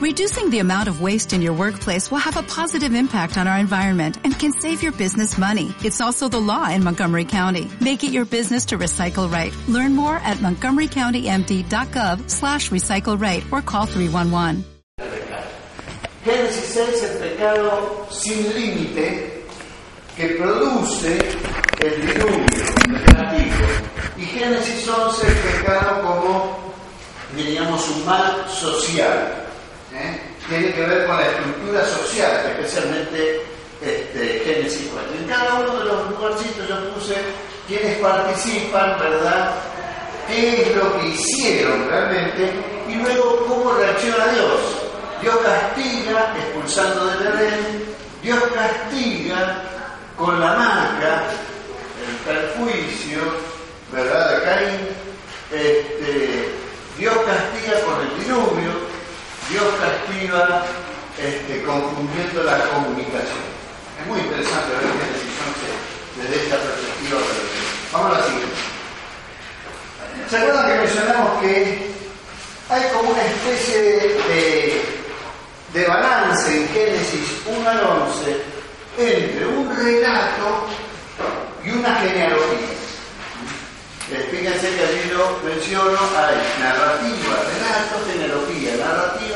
Reducing the amount of waste in your workplace will have a positive impact on our environment and can save your business money. It's also the law in Montgomery County. Make it your business to recycle right. Learn more at montgomerycountymd.gov slash recycle right or call 311. Génesis 6, el pecado sin límite que produce el diluvio negativo. Y Génesis 11, el pecado como, diríamos, un mal social. ¿Eh? Tiene que ver con la estructura social, especialmente este, Génesis 4. En cada uno de los lugarcitos yo puse quienes participan, ¿verdad? ¿Qué es lo que hicieron realmente? Y luego cómo reacciona Dios. Dios castiga expulsando del Edén, Dios castiga con la marca, el perjuicio, ¿verdad? De Caín, este, Dios castiga con el diluvio, Dios castiga este, confundiendo la comunicación. Es muy interesante ver Génesis 11 desde esta perspectiva. Vamos a la siguiente. ¿Se acuerdan que mencionamos que hay como una especie de, de balance en Génesis 1 al 11 entre un relato y una genealogía? Fíjense que allí lo menciono, hay narrativa, relato, genealogía, narrativa.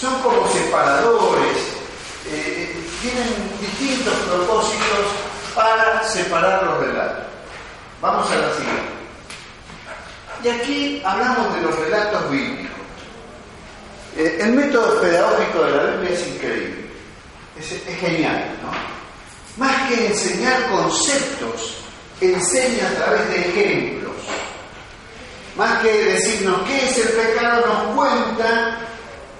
Son como separadores, eh, tienen distintos propósitos para separar los relatos. Vamos a la siguiente. Y aquí hablamos de los relatos bíblicos. Eh, el método pedagógico de la Biblia es increíble, es genial, ¿no? Más que enseñar conceptos, enseña a través de ejemplos. Más que decirnos qué es el pecado, nos cuenta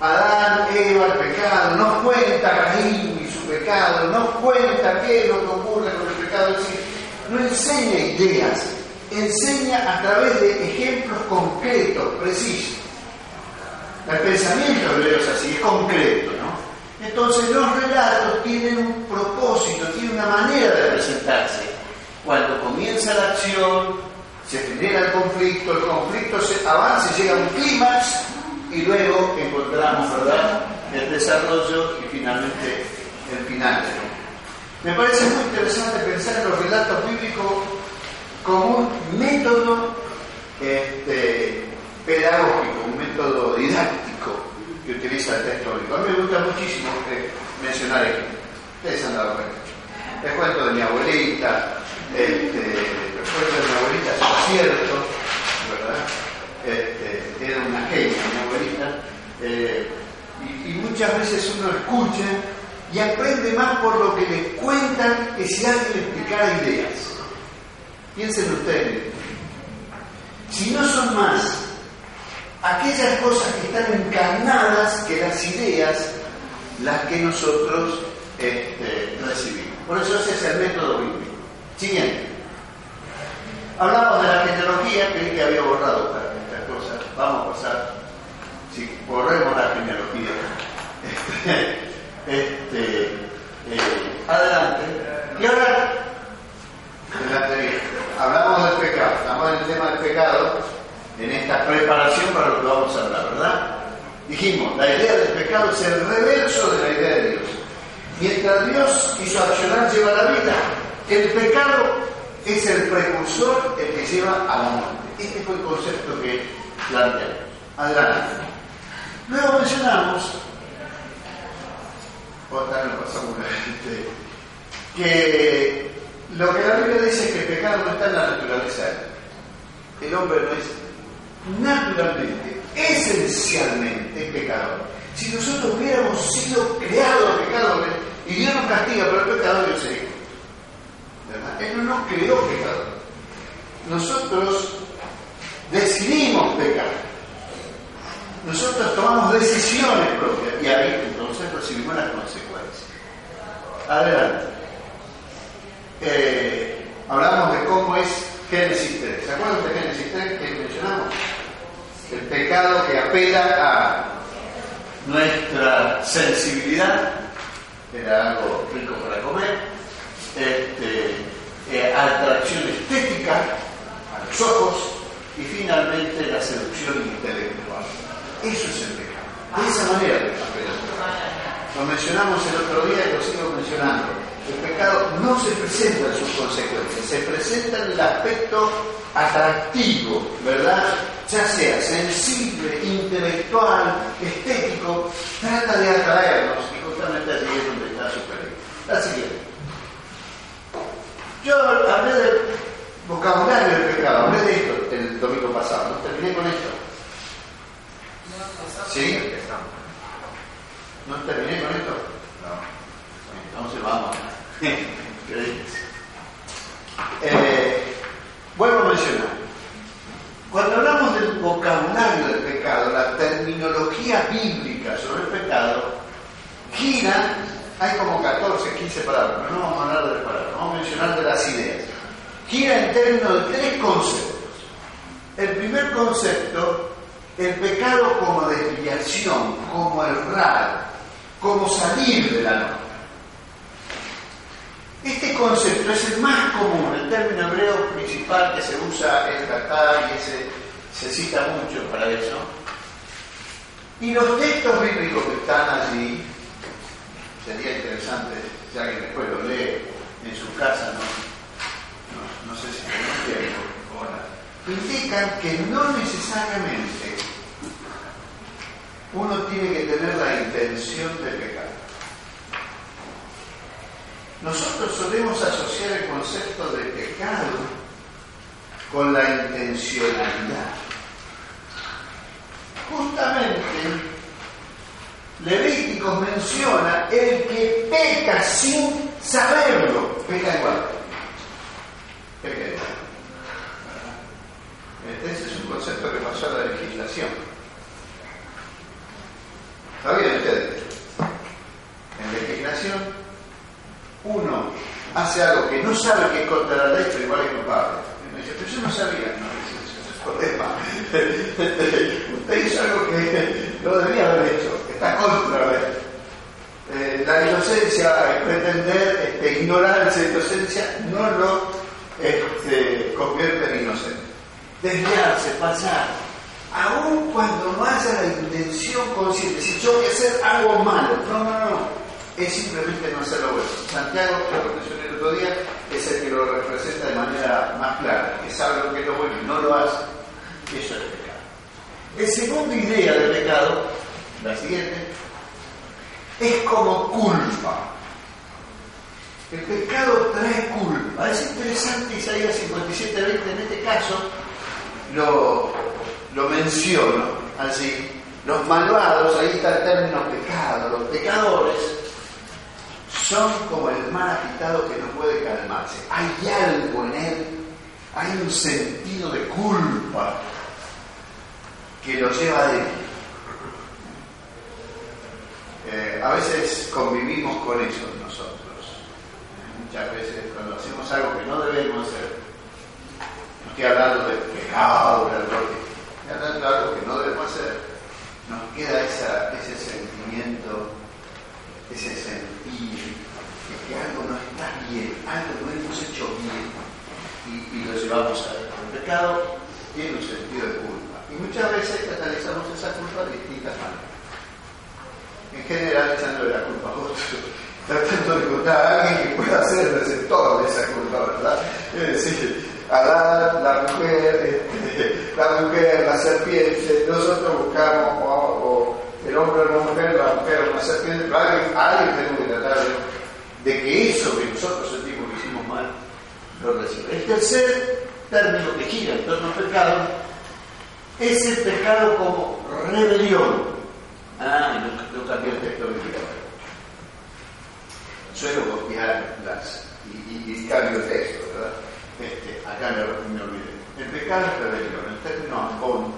Adán, Eva, el pecado, nos cuenta Caín y su pecado, nos cuenta qué es lo que ocurre con el pecado. Es decir, no enseña ideas, enseña a través de ejemplos concretos, precisos. El pensamiento hebreo es así, es concreto, ¿no? Entonces los relatos tienen un propósito, tienen una manera de presentarse. Cuando comienza la acción, se genera el conflicto, el conflicto se avanza, llega a un clímax y luego encontramos, ¿verdad?, el desarrollo y finalmente el final. Me parece muy interesante pensar en los relatos bíblicos como un método este, pedagógico, un método didáctico que utiliza el texto bíblico. A mí me gusta muchísimo mencionar esto. Ustedes han dado cuenta. Les cuento de mi abuelita, este, cuento de mi abuelita, es cierto, ¿verdad? Era una genia mi abuelita. Eh, y, muchas veces uno escucha y aprende más por lo que le cuentan que si alguien le explicara ideas. Piensen ustedes. Si no son más aquellas cosas que están encarnadas que las ideas las que nosotros este, recibimos. Por eso ese es el método bíblico. Siguiente. Hablamos de la genealogía, creí que había borrado. Vamos a pasar. Si borremos la genealogía. Este, eh, adelante. Y ahora, hablamos del pecado. Estamos en el tema del pecado en esta preparación para lo que vamos a hablar, ¿verdad? Dijimos, la idea del pecado es el reverso de la idea de Dios. Mientras Dios hizo accionar lleva la vida, el pecado es el precursor, el que lleva a la muerte. Este fue el concepto que planteamos. Adelante. Luego mencionamos, este, que lo que la Biblia dice es que el pecado no está en la naturaleza. El hombre no es naturalmente, esencialmente pecador. Si nosotros hubiéramos sido creados pecadores y Dios nos castiga por el pecado, Dios sería. ¿Verdad? Él no nos creó pecadores. Nosotros decidimos pecar. Nosotros tomamos decisiones propias y ahí entonces recibimos las consecuencias. Adelante. Eh, hablamos de cómo es Génesis 3. ¿Se acuerdan de Génesis 3 que mencionamos? El pecado que apela a nuestra sensibilidad, era algo rico para comer, este, eh, atracción estética a los ojos y finalmente la seducción intelectual. Eso es el pecado. De esa manera Lo mencionamos el otro día y lo sigo mencionando. El pecado no se presenta en sus consecuencias, se presenta en el aspecto atractivo, ¿verdad? Ya sea sensible, intelectual, estético, trata de atraernos y justamente allí es donde está su peligro. La siguiente. Yo hablé del vocabulario del pecado, hablé de esto el domingo pasado, ¿no? Terminé con esto. ¿Sí? ¿No terminé con esto? No. Entonces vamos. eh, vuelvo a mencionar. Cuando hablamos del vocabulario del pecado, la terminología bíblica sobre el pecado, gira hay como 14, 15 palabras, pero no vamos a hablar de palabras, vamos a mencionar de las ideas. Gira en términos de tres conceptos. El primer concepto, el pecado como desviación, como errar, como salir de la norma. Este concepto es el más común, el término hebreo principal que se usa es tratar y se, se cita mucho para eso. Y los textos bíblicos que están allí sería interesante, ya que después lo lee en su casa, no, no, sé si tiene tiempo ahora, indican que no necesariamente uno tiene que tener la intención de pecar. Nosotros solemos asociar el concepto de pecado con la intencionalidad. Justamente Levíticos menciona el que peca sin saberlo, peca igual. Peca igual. Ese es un concepto que pasó a la legislación. ¿Sabían ustedes? En legislación, uno hace algo que no sabe que es contra la ley, pero igual es culpable. Y me dice, pero yo no sabía. No, es problema. Usted hizo algo que no debía haber hecho está contra la eh, la inocencia, pretender este, ignorar esa inocencia, no lo este, convierte en inocente. Desviarse, pasar, aun cuando no haya la intención consciente, si yo voy a hacer algo malo, no, no, no, es simplemente no hacerlo bueno. Santiago, que lo mencioné el otro día, es el que lo representa de manera más clara, que sabe lo que es lo bueno y no lo hace, eso es pecado. El segundo idea del pecado la siguiente, es como culpa. El pecado trae culpa. Es interesante Isaías 57, 20, en este caso lo, lo menciono así. Los malvados, ahí está el término pecado, los pecadores son como el mar agitado que no puede calmarse. Hay algo en él, hay un sentido de culpa que lo lleva adentro. Eh, a veces convivimos con eso nosotros. Muchas veces cuando hacemos algo que no debemos hacer, no estoy hablando de pecado, de estoy hablando de algo que no debemos hacer, nos queda ese sentimiento, ese sentir de que algo no está bien, algo no hemos hecho bien y, y lo llevamos a El pecado tiene un sentido de culpa. Y muchas veces catalizamos esa culpa de distintas maneras. En general echándole la culpa a otro, tratando de encontrar a alguien que pueda ser el receptor de esa culpa, ¿verdad? Es decir, Adán, la mujer, este, la mujer, la serpiente, nosotros buscamos, o, el hombre o la mujer, la mujer o la serpiente, pero alguien, alguien tenemos que tratar de, que eso que nosotros sentimos que hicimos mal, lo reciba. El tercer término que gira en torno al pecado es el pecado como rebelión. Ah, no, no cambié el texto. Suelo copiar las y, y, y, cambio texto, ¿verdad? Este, acá me, me olvidé. El pecado es rebelión. El término ambón,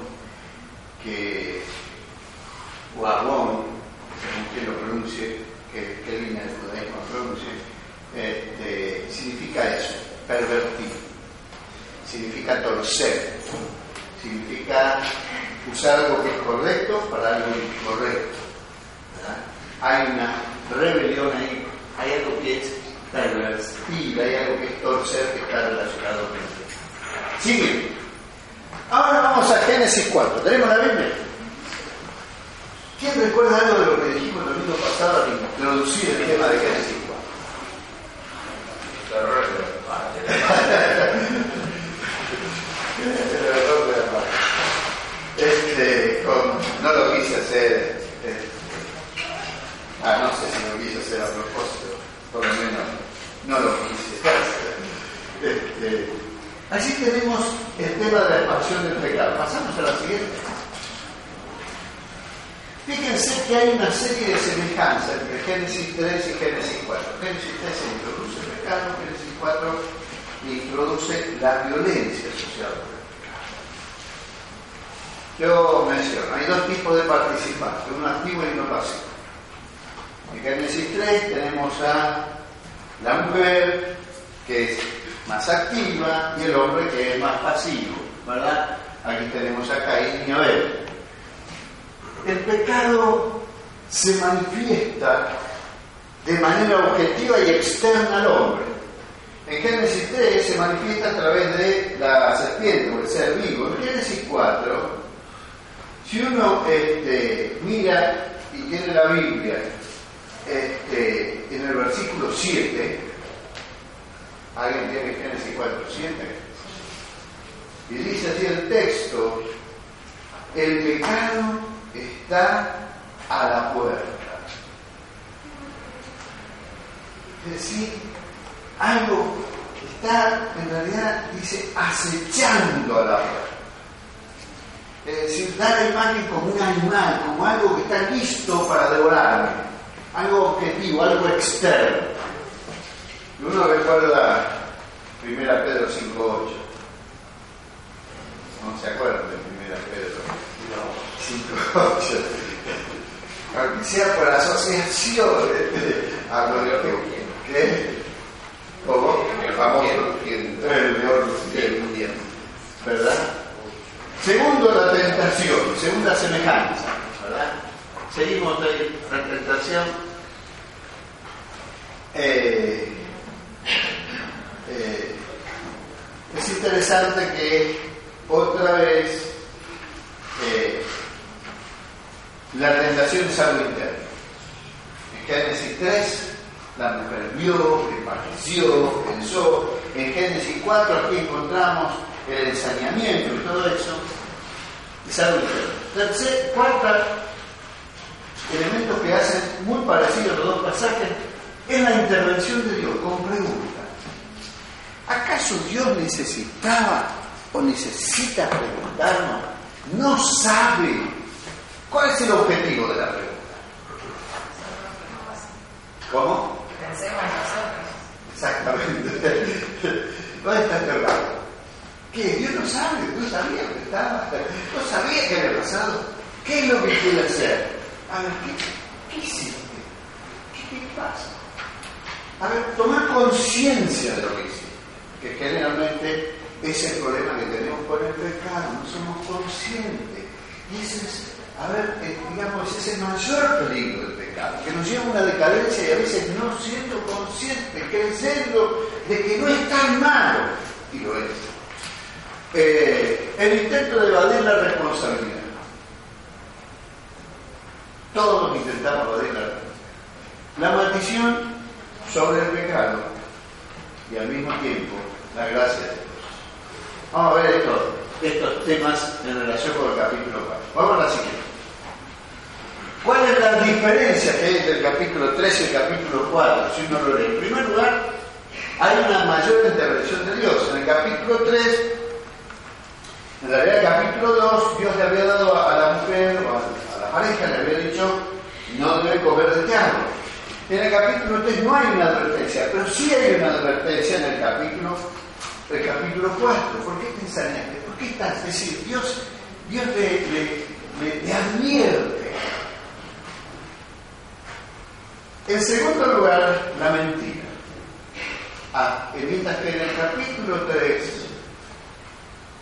que, o abón, según quien lo pronuncie, que, que línea de judaísmo lo pronuncie, este, significa eso, pervertir, significa torcer, significa usar algo que es correcto para algo incorrecto. Hay una rebelión ahí, es pervertir, hay algo que es torcer que está relacionado con eso. Sigue. Ahora vamos a Génesis 4. ¿Tenemos la Biblia? ¿Quién recuerda algo de lo que dijimos el domingo pasado al introducir el tema de Génesis 4? este, no lo quise hacer, este, ah, no sé si lo quise hacer a propósito, por lo menos no lo quise hacer. Este, así tenemos el tema de la expansión del pecado. Pasamos a la siguiente. Fíjense que hay una serie de semejanzas entre Génesis 3 y Génesis 4. Génesis 3 se introduce el pecado, Génesis 4 introduce la violencia social. Yo menciono, hay dos tipos de participantes, uno activo y uno pasivo. En Génesis 3 tenemos a la mujer que es más activa y el hombre que es más pasivo, ¿verdad? Aquí tenemos a Caín y Abel el pecado se manifiesta de manera objetiva y externa al hombre. En Génesis 3 se manifiesta a través de la serpiente o el ser vivo. En Génesis 4, si uno este, mira y tiene la Biblia este, en el versículo 7, ¿alguien tiene Génesis 4, 7? Y dice así el texto, el pecado está a la puerta. Es decir, algo está, en realidad, dice, acechando a la puerta. Es decir, da la imagen como un animal, como algo que está listo para devorarme, algo objetivo, algo externo. Y uno recuerda 1 Pedro 5.8. ¿No se acuerdan de 1 Pedro? No. 5.8. Aunque sea por asociación, hablo de otro ¿Qué? ¿Cómo? El famoso el de ¿Verdad? Segundo, la tentación. Segunda semejanza. ¿Verdad? Seguimos de la tentación. Eh, eh, es interesante que otra vez eh, la tentación es algo interno. En Génesis 3, la mujer vio, pareció, pensó. En Génesis 4, aquí encontramos el ensañamiento y todo eso. Es algo interno. Tercer, cuarta elemento que hacen muy parecido a los dos pasajes es la intervención de Dios con pregunta. ¿Acaso Dios necesitaba o necesita preguntarnos? No sabe ¿Cuál es el objetivo de la pregunta? ¿Cómo? Pensemos en nosotros. Exactamente. ¿Dónde está enterrado? ¿Qué? Dios no sabe, Dios sabía que estaba, Dios sabía que había pasado. ¿Qué es lo que quiere hacer? A ver, ¿qué, qué hiciste? ¿Qué, ¿Qué pasa? A ver, tomar conciencia de lo que hiciste, que generalmente es el problema que tenemos con el pecado, no somos conscientes. Y ese es a ver, eh, digamos, es el mayor peligro del pecado, que nos lleva a una decadencia y a veces no siendo consciente, creyendo de que no es tan malo, y lo es. Eh, el intento de evadir la responsabilidad. Todos intentamos evadir la responsabilidad. La maldición sobre el pecado y al mismo tiempo la gracia de Dios. Vamos a ver estos, estos temas en relación con el capítulo 4. Vamos a la siguiente. ¿Cuál es la diferencia que hay entre el capítulo 3 y el capítulo 4? Si uno lo lee. En primer lugar, hay una mayor intervención de Dios. En el capítulo 3, en realidad el capítulo 2, Dios le había dado a la mujer o a la pareja, le había dicho, no debe comer de este. En el capítulo 3 no hay una advertencia, pero sí hay una advertencia en el capítulo, el capítulo 4. ¿Por qué te ensañaste? ¿Por qué estás? Es decir, Dios, Dios le, le advierte En segundo lugar, la mentira. Ah, mientras que en el capítulo 3,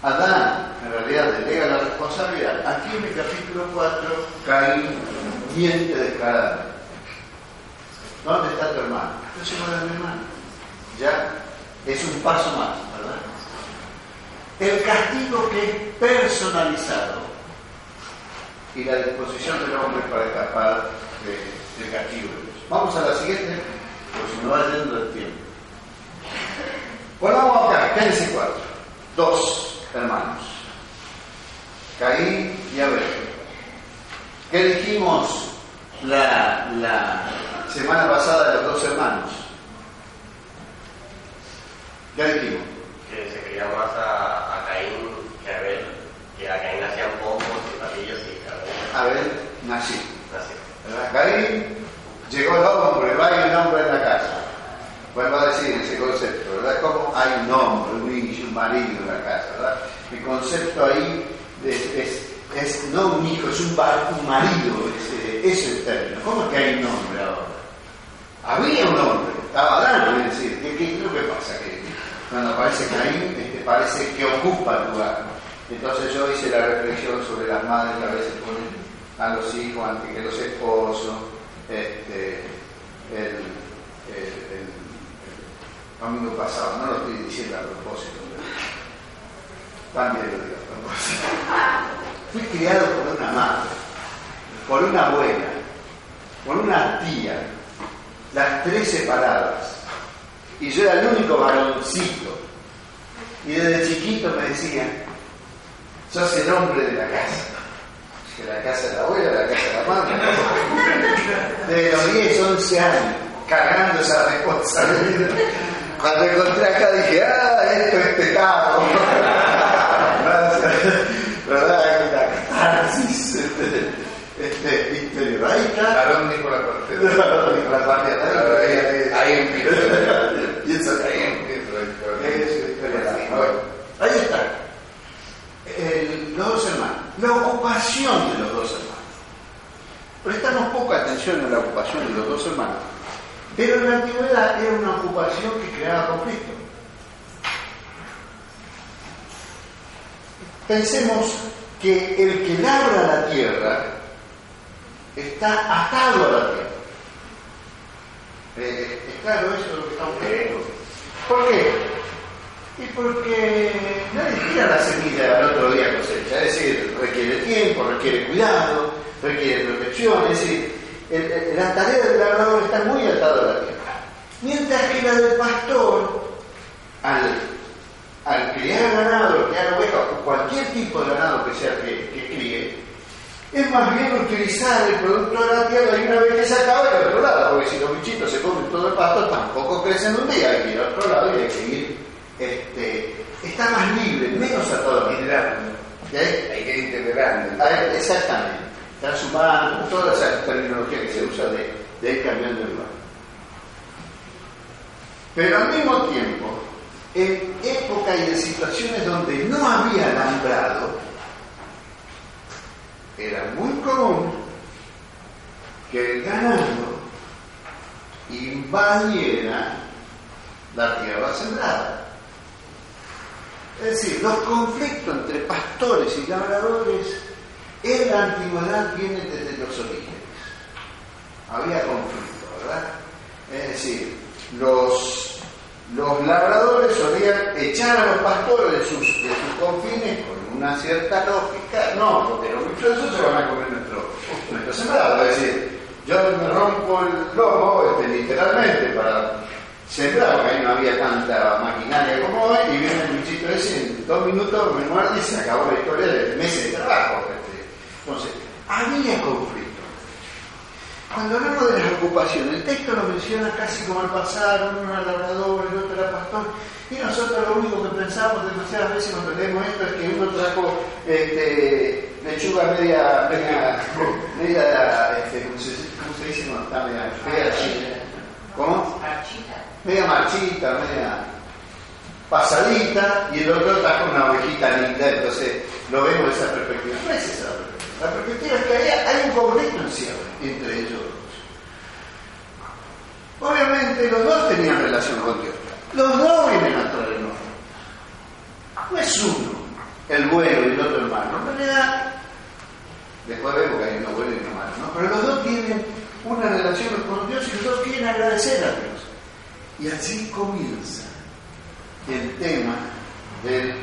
Adán en realidad delega la responsabilidad, aquí en el capítulo 4, Caín miente descaradamente. ¿Dónde está tu hermano? Soy de mi hermano. Ya es un paso más, ¿verdad? El castigo que es personalizado y la disposición del hombre para escapar del castigo de Dios. Vamos a la siguiente, porque se me va yendo el tiempo. Volvamos acá, Génesis 4. Dos hermanos, Caín y Abel. ¿Qué dijimos la, la semana pasada de los dos hermanos? ¿Qué dijimos? Que se quería más a, a Caín que a Abel, que a Caín nacían pocos y patillos y a Abel Abel nació. nació. Caín llegó el hombre, va y un hombre en la casa. Vuelvo a decir ese concepto, ¿verdad? Como hay un hombre, un hijo, un marido en la casa, ¿verdad? El concepto ahí es, es- es no un hijo, es un, marido, es, ese es el término. ¿Cómo es que hay un hombre ahora? Había un hombre, estaba Adán, decir, ¿qué, qué es lo que pasa? Que cuando aparece Caín, este, parece que ocupa el lugar. Entonces yo hice la reflexión sobre las madres que a veces ponen a los hijos antes que los esposos, este, el, el, el- domingo pasado, no lo estoy diciendo a propósito, también lo digo a propósito. Fui criado por una madre, por una abuela, por una tía, las tres separadas. Y yo era el único varoncito. Y desde chiquito me decían, sos el hombre de la casa. Que la casa de la abuela, la casa de la madre. De los 10, 11 años, cargando esa responsabilidad. Cuando encontré acá dije, ah, esto es pecado. ¿Verdad? La catarsis está. Varón dijo la partida. La parte de atrás, ahí- empieza. Ahí empieza. ahí está. El- los dos hermanos. La ocupación de los dos hermanos. Prestamos poca atención a la ocupación de los dos hermanos. Pero en la antigüedad era una ocupación que creaba conflicto. Pensemos que el que labra la tierra está atado a la tierra. Eh, ¿Es claro eso lo que estamos viendo? ¿Por qué? Y porque nadie tira la semilla al otro día cosecha, es decir, requiere tiempo, requiere cuidado, requiere protección, es decir, la tarea del labrador está muy atada a la tierra. Mientras que la del pastor, al, al criar ganado, criar ovejas o cualquier tipo de ganado que sea que críe, es más bien utilizar el producto de la tierra y una vez que se acaba ir al otro lado, porque si los bichitos se comen todo el pasto, tampoco crecen un día, hay que ir al otro lado y hay que ir, este, está más libre, menos atado. ¿Ok? Hay que ir integrando. Ah, Exactamente, transhumando, toda esa terminología que se usa de, de ir cambiando el lugar. Pero al mismo tiempo, en época y en situaciones donde no había alambrado, era muy común que el ganado invadiera la tierra sembrada. Es decir, los conflictos entre pastores y labradores en la antigüedad vienen desde los orígenes. Había conflicto, ¿verdad? Es decir, los, los labradores solían echar a los pastores de sus, de sus confines con una cierta lógica. No, porque los bichos se van a comer nuestro, nuestro sembrado. Es decir, yo me rompo el lomo, este, literalmente, para sembrar, porque ahí no había tanta maquinaria como hoy, y viene el bichito ese, en dos minutos me muerde y se acabó la historia de meses de trabajo. este. Entonces, había conflicto. Cuando hablamos de las ocupaciones, el texto lo menciona casi como al pasar, uno era labrador, el otro era pastor, y nosotros lo único que pensamos demasiadas veces cuando leemos esto es que uno trajo este, lechuga media, media, media este, ¿cómo, se, cómo se dice? No, está media, media ¿Cómo? Media marchita, media pasadita, y el otro trajo una ovejita linda, entonces lo vemos de esa perspectiva. No es esa la perspectiva. La perspectiva es que hay, hay un conflicto en sí entre ellos dos. Obviamente los dos tenían relación con Dios. Los dos vienen a traer el. No es uno, el bueno y el otro el malo. En realidad, después vemos que hay uno bueno y uno malo. Pero los dos tienen una relación con Dios y los dos quieren agradecer a Dios. Y así comienza el tema del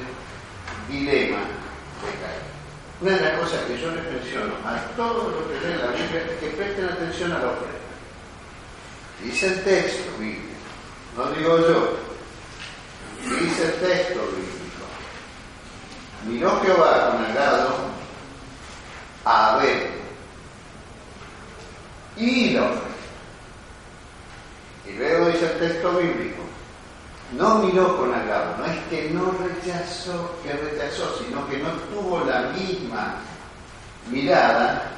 dilema de Caín. Una de las cosas que yo les menciono a todos los que leen la Biblia es que presten atención a la ofrenda. Dice el texto bíblico, no digo yo, dice el texto bíblico. Miró Jehová con agrado a Abel y la ofrenda. Y luego dice el texto bíblico, no miró con agrado, no es que no rechazó, que rechazó, sino que no tuvo la misma mirada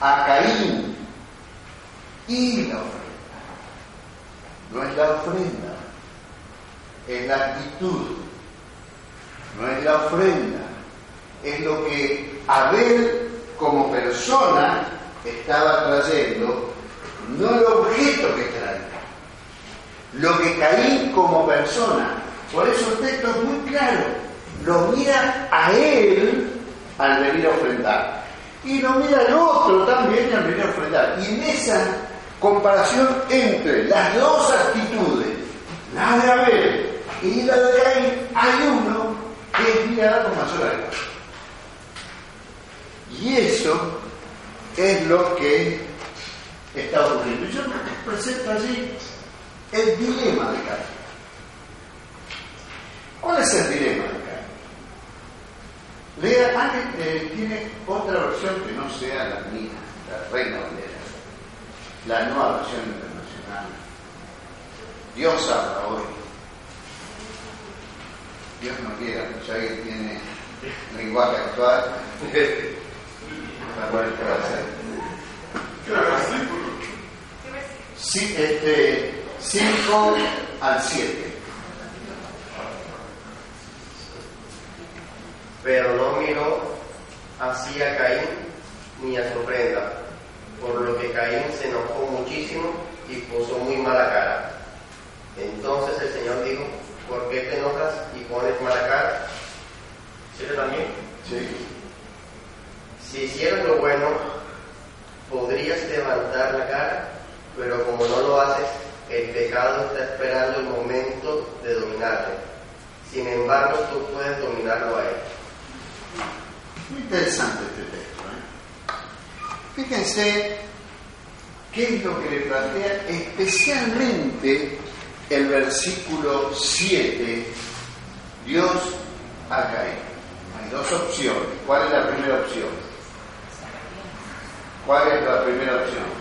a Caín y la ofrenda. No es la ofrenda, es la actitud, no es la ofrenda, es lo que Abel como persona estaba trayendo, no el objeto que traía lo que Caín como persona. Por eso el texto es muy claro. Lo mira a él al venir a ofrendar. Y lo mira al otro también al venir a ofrendar. Y en esa comparación entre las dos actitudes, la de Abel y la de Caín, hay uno que es mirada con mayor. Y eso es lo que está ocurriendo. Yo presento allí el dilema de Caín. ¿Cuál es el dilema de Caín? Lea, eh, tiene otra versión que no sea la mía, la Reina Valera, la nueva versión internacional. Dios habla hoy. Dios no quiera, si alguien tiene lenguaje actual, la cual va a hacer. Sí, este, 5 al 7. Pero no miró así a Caín ni a su ofrenda, por lo que Caín se enojó muchísimo y puso muy mala cara. Entonces el Señor dijo, ¿por qué te enojas y pones mala cara? ¿Sí también? Sí. Si hicieras lo bueno, podrías levantar la cara, pero como no lo haces, el pecado está esperando el momento de dominarte. Sin embargo, tú puedes dominarlo a él. Muy interesante este texto. ¿eh? Fíjense qué es lo que le plantea especialmente el versículo 7, Dios a Caín. Hay dos opciones. ¿Cuál es la primera opción? ¿Cuál es la primera opción?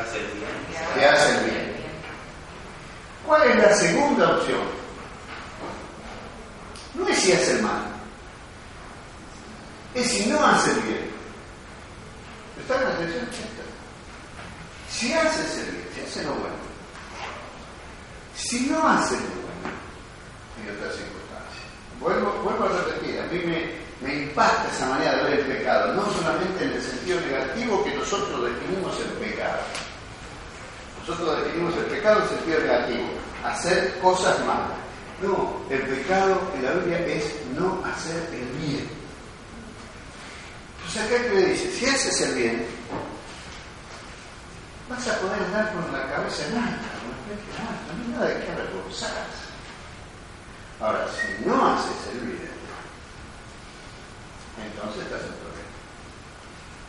Hace. Que hace el bien. ¿Cuál es la segunda opción? No es si hace mal, es si no hace el bien. ¿Están en atención? Si haces el bien, si haces lo bueno, si no haces lo bueno, hay otras circunstancias. Vuelvo, vuelvo a repetir, a mí me, me impacta esa manera de ver el pecado, no solamente en el sentido negativo que nosotros definimos el pecado. Nosotros definimos el pecado en sentido negativo, hacer cosas malas. No, el pecado en la Biblia es no hacer el bien. Entonces acá que le dice, si haces el bien, vas a poder andar con la cabeza en alta, con la frente en alta, no hay nada de qué avergonzarse. Ahora, si no haces el bien, entonces estás en problema.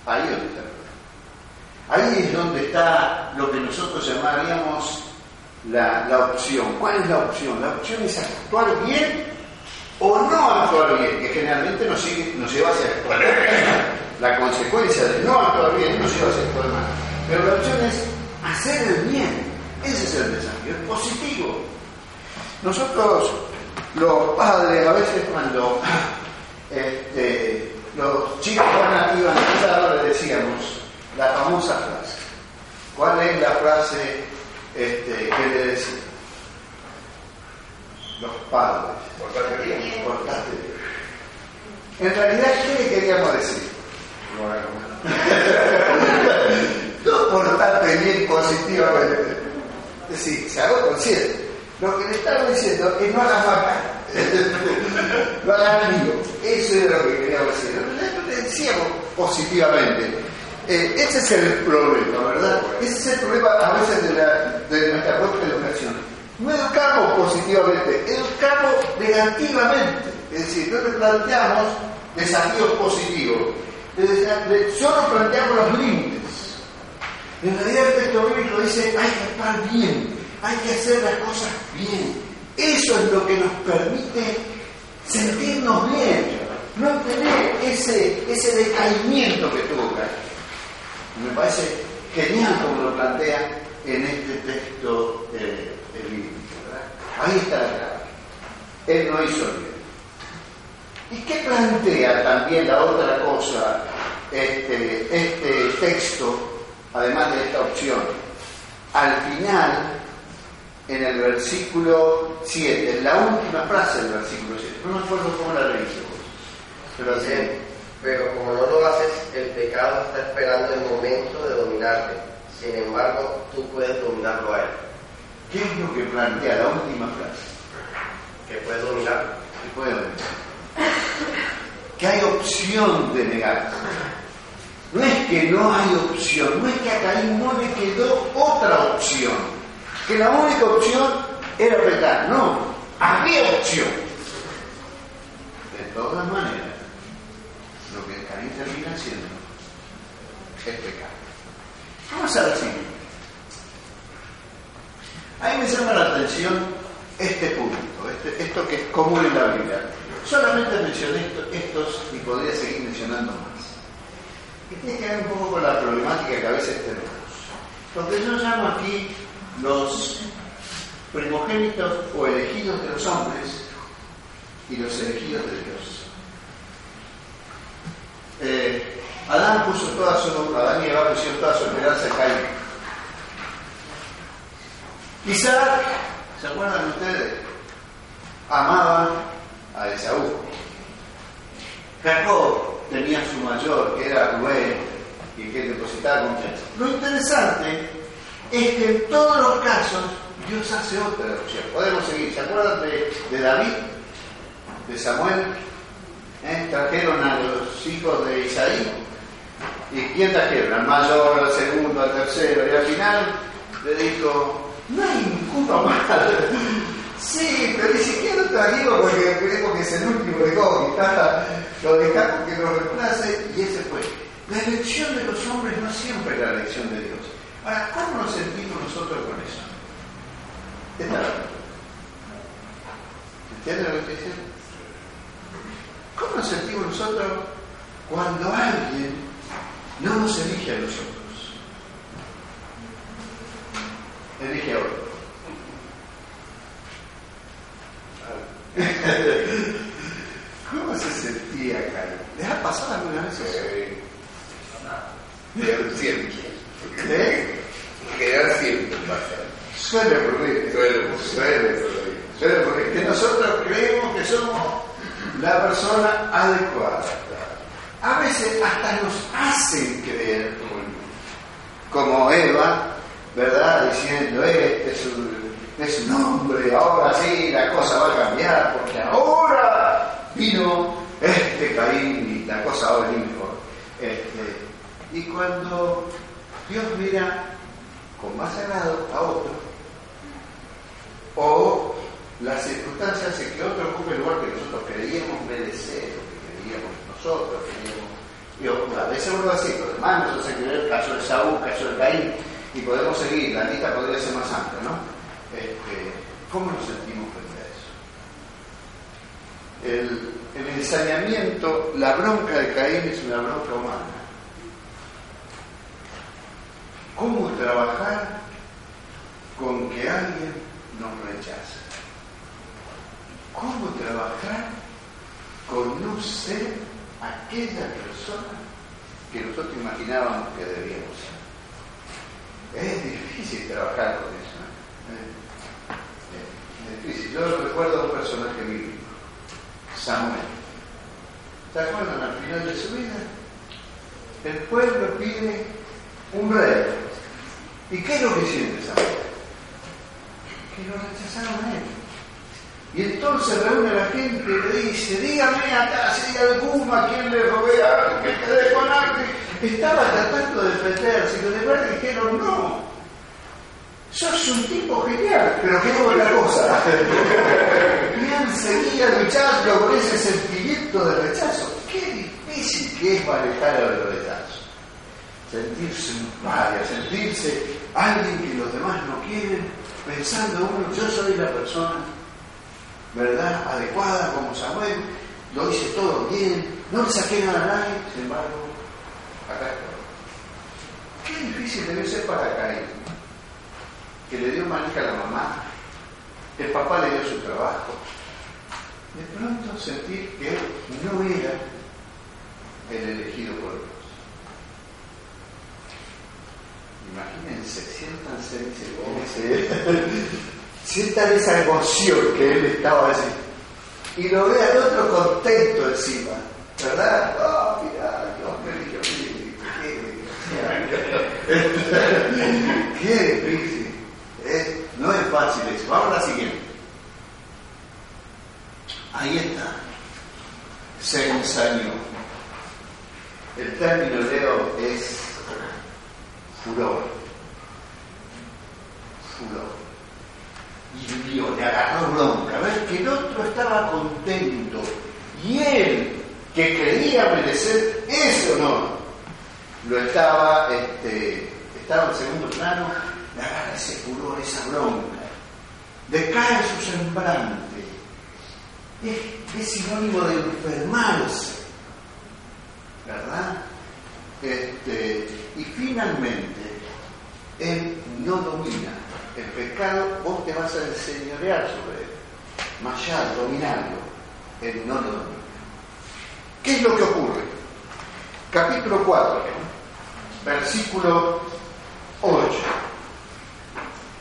Ahí es donde está el. Ahí es donde está lo que nosotros llamaríamos la, la, opción. ¿Cuál es la opción? La opción es actuar bien o no actuar bien, que generalmente nos, sigue, nos lleva hacia actuar. La consecuencia de no actuar bien nos lleva hacia actuar mal. Pero la opción es hacer el bien. Ese es el desafío, es positivo. Nosotros, los padres, a veces cuando este, los chicos van a, iban a les decíamos la famosa frase. ¿Cuál es la frase este, que le decían? Los padres. Portate bien. Portate bien. En realidad, ¿qué le queríamos decir? no portarte bien positivamente. Es decir, se hago consciente. Lo que le estaba diciendo es no hagas vaca. no hagas amigo. Eso era lo que queríamos decir. Le decíamos positivamente. Eh, ese es el problema, ¿verdad? Ese es el problema a veces de, nuestra propia educación. No educamos positivamente, educamos negativamente. Es decir, no le planteamos desafíos positivos. Solo planteamos los límites. En realidad el texto bíblico dice, hay que estar bien, hay que hacer las cosas bien. Eso es lo que nos permite sentirnos bien, no tener ese, ese decaimiento que tuvo. Me parece genial como lo plantea en este texto eh, bíblico. Ahí está la clave. Él no hizo bien. ¿Y qué plantea también la otra cosa este, este texto, además de esta opción? Al final, en el versículo 7, en la última frase del versículo 7, no me acuerdo cómo la leí, pero sí, pero como no lo haces, el pecado está esperando el momento de dominarte. Sin embargo, tú puedes dominarlo a él. ¿Qué es lo que plantea la última frase? Que puedes dominar. Que puede dominar. Que hay opción de negarse. No es que no hay opción, no es que a Caín no le quedó otra opción. Que la única opción era pecar. No, había opción. De todas maneras, lo que Caín termina haciendo es pecar. Vamos a ver si Ahí me llama la atención este punto, este, esto que es común en la Biblia. Solamente mencioné estos y podría seguir mencionando más. Y tiene que ver un poco con la problemática que a veces tenemos. Lo que yo llamo aquí los primogénitos o elegidos de los hombres y los elegidos de Dios. Eh, Adán puso toda su, Adán y Eva pusieron toda su esperanza en Caín. Isaac, ¿se acuerdan ustedes? Amaba a Esaú. Jacob tenía su mayor, que era Rubén, y que depositaba confianza. Lo interesante es que en todos los casos Dios hace otra opción. Podemos seguir. ¿Se acuerdan de, David? ¿De Samuel? ¿Eh? Trajeron a los hijos de Isaí. ¿Y quién trajeron? Al mayor, al segundo, al tercero. Y al final le dijo, no hay ninguno más. Sí, pero ni siquiera lo trajimos porque creemos que es el último de está Lo dejamos que lo reemplace y ese fue. La elección de los hombres no siempre es la elección de Dios. Ahora, ¿cómo nos sentimos nosotros con eso? Esta ¿Entienden lo que estoy diciendo? ¿Cómo nos sentimos nosotros cuando alguien no nos elige a nosotros? Elige a otro. ¿Cómo se sentía Caín? ¿Les ha pasado alguna vez eso? Quedar siempre. ¿Eh? Quedar siempre. Suele ocurrir. Suele ocurrir. Suele ocurrir. Que nosotros creemos que somos la persona adecuada. A veces hasta nos hacen creer como Eva, ¿verdad? Diciendo, este es un, es un hombre, ahora sí la cosa va a cambiar, porque ahora vino este Caín y la cosa va. Este, y cuando Dios mira con más agrado a otro, o las circunstancias hace que otro ocupe el lugar que nosotros creíamos merecer, que creíamos nosotros, creíamos, a veces uno va a decir, los demás nos hacen creer el caso de Saúl, caso de Caín, y podemos seguir, la lista podría ser más amplia, ¿no? Este, ¿Cómo nos sentimos frente a eso? El, el ensañamiento, la bronca de Caín es una bronca humana. ¿Cómo trabajar con que alguien nos rechaza? ¿Cómo trabajar con no ser aquella persona que nosotros imaginábamos que debíamos ser? Es difícil trabajar con eso. ¿eh? Es difícil. Yo recuerdo a un personaje bíblico, Samuel. ¿Se acuerdan al final de su vida? El pueblo pide un rey. ¿Y qué es lo que siente Samuel? Que lo rechazaron él. Y entonces reúne a la gente y le dice, dígame acá si hay alguno a quien le robé algo, que quede con algo. Estaba tratando de defenderse y de verdad dijeron, no, sos un tipo genial, pero qué otra cosa. y seguía luchando con ese sentimiento de rechazo. ¿Qué difícil que es manejar a los detalles. Sentirse un paria, sentirse alguien que los demás no quieren, pensando uno, yo soy la persona, ¿verdad? Adecuada como Samuel, lo hice todo bien, no le saqué nada a nadie, sin embargo, acá estoy. Qué difícil debe ser para Caín, que le dio manija a la mamá, el papá le dio su trabajo. De pronto sentir que no era el elegido por Dios. Imagínense, siéntanse, ese, sientan esa emoción que él estaba así. Y lo ve al otro contento encima, ¿verdad? Oh, me dijo, qué, qué difícil. No es fácil eso. Vamos a la siguiente. Ahí está. Se ensañó. El término leo es furor. Furor. Y vio, le agarró bronca. Ver que el otro estaba contento. Y él, que creía merecer ese honor, lo estaba, este, estaba en segundo plano, le agarra ese furor, esa bronca. Decae su semblante. Es, es sinónimo de enfermarse. ¿Verdad? Este, y finalmente, Él no domina el pecado, vos te vas a enseñorear sobre él. Allá, dominarlo, Él no lo domina. ¿Qué es lo que ocurre? Capítulo 4, versículo 8.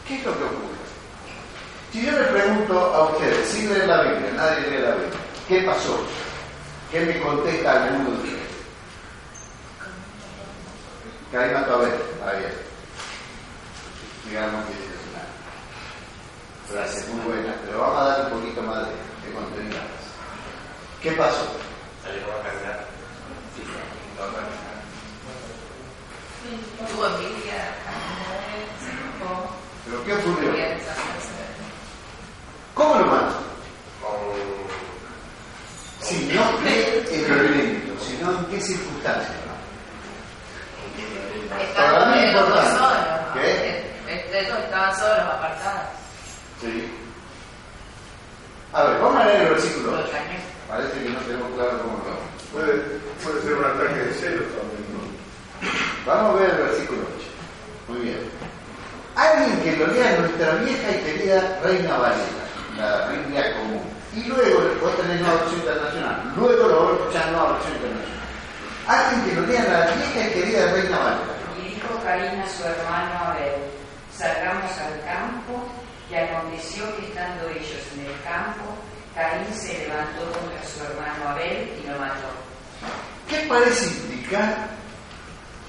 ¿Qué es lo que ocurre? Si yo le pregunto a ustedes, sin leer la Biblia, nadie lee la Biblia, ¿qué pasó? ¿Qué me contesta alguno de ustedes? Caí mató a ver, ahí. Digamos que es una frase muy buena, pero vamos a dar un poquito más de, de contenido. ¿Qué pasó? Salió a cargar. Sí, no, no, no. Tuvo envidia, se enojó, ¿Pero qué ocurrió? ¿Cómo lo mató? Con Si no qué elemento, sino en qué circunstancias. Estaban solos. ¿Qué? Estaban solos, apartados. Sí. A ver, vamos a leer el versículo Lo 8. extrañé. Parece que no tenemos claro cómo lo Puede, puede ser un ataque de celos también, ¿no? Vamos a ver el versículo 8. Muy bien. Alguien que lo lea nuestra vieja y querida Reina Valera, la Biblia común. Y luego, después tenés nueva versión internacional. Luego lo voy a escuchar nueva versión internacional. Alguien que lo lea la vieja y querida Reina Valera. Y dijo Caín a su hermano Abel, salgamos al campo, y aconteció que estando ellos en el campo, Caín se levantó contra su hermano Abel y lo mató. ¿Qué parece indicar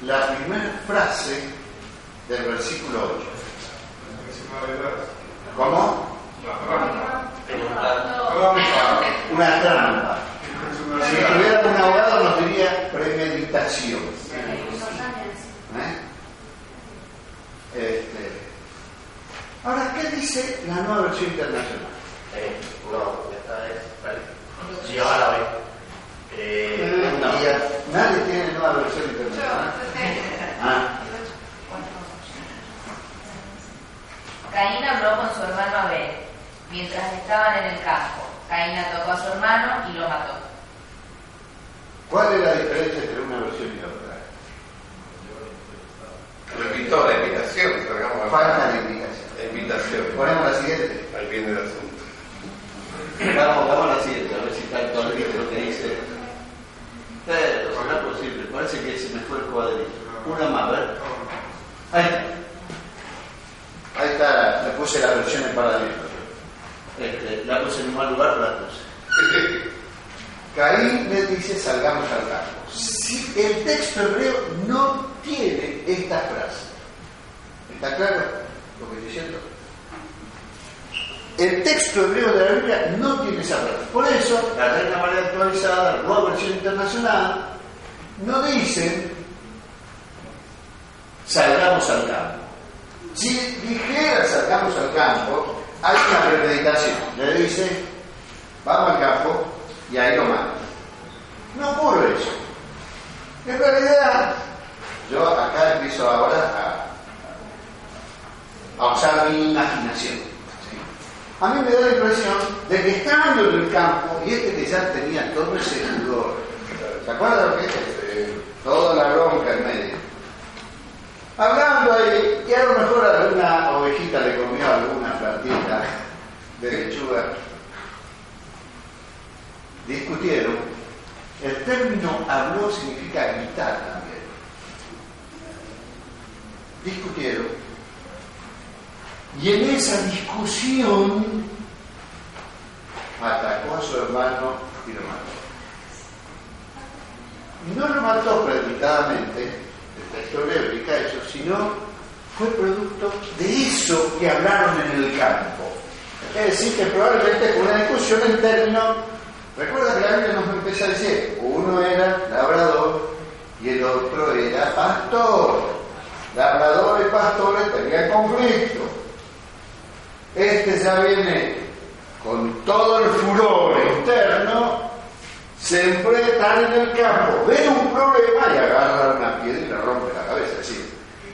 la primera frase del versículo 8? Encima de las- ¿Cómo? Una trampa. Si tuviera un abogado nos diría premeditación. ¿Eh? Este, Ahora, ¿qué dice la nueva versión internacional? Eh, no, esta es. Vale. Sí, ahora la veo. Eh, No, día. Nadie tiene nueva versión internacional. Ah, Caín habló con su hermano Abel mientras estaban en el campo. Caín atacó a su hermano y lo mató. ¿Cuál es la diferencia entre una versión y otra? Repito la invitación, la Falta de. La invitación. Ponemos la siguiente. Ahí viene el asunto. Vamos, vamos a la siguiente, a ver si está actualmente lo que dice. Pero será posible, parece que se me fue el cuadrito. Una más, a ver. Ahí está. Ahí está, le puse la versión en paralelo. Este, la puse en un mal lugar, pero la puse. Caín le dice salgamos al campo. Si el texto hebreo no tiene esta frase. ¿Está claro lo que estoy diciendo? El texto hebreo de la Biblia no tiene esa frase. Por eso, la Reina María actualizada, la nueva versión internacional, no dicen salgamos al campo. Si dijera salgamos al campo, hay una premeditación. Le dice, vamos al campo y ahí lo matan. No ocurre eso. En realidad, yo acá empiezo ahora a, a usar mi imaginación. A mí me da la impresión de que estando en el campo, y este que ya tenía todo ese sudor, ¿se acuerdan lo que es? Eh, Toda la bronca en medio. Hablando ahí, y a lo mejor alguna ovejita le comió alguna plantita de lechuga, discutieron. El término habló significa gritar también. Discutieron. Y en esa discusión atacó a su hermano y lo mató. No lo mató predicadamente, el texto indica eso, sino fue producto de eso que hablaron en el campo. Es decir, que probablemente fue una discusión en términos Recuerda que la nos empieza a decir, uno era labrador y el otro era pastor. Labrador y pastores tenían conflicto. Este ya viene con todo el furor interno, se enfrentan en el campo, ven un problema y agarran una piedra y le rompe la cabeza. Decir,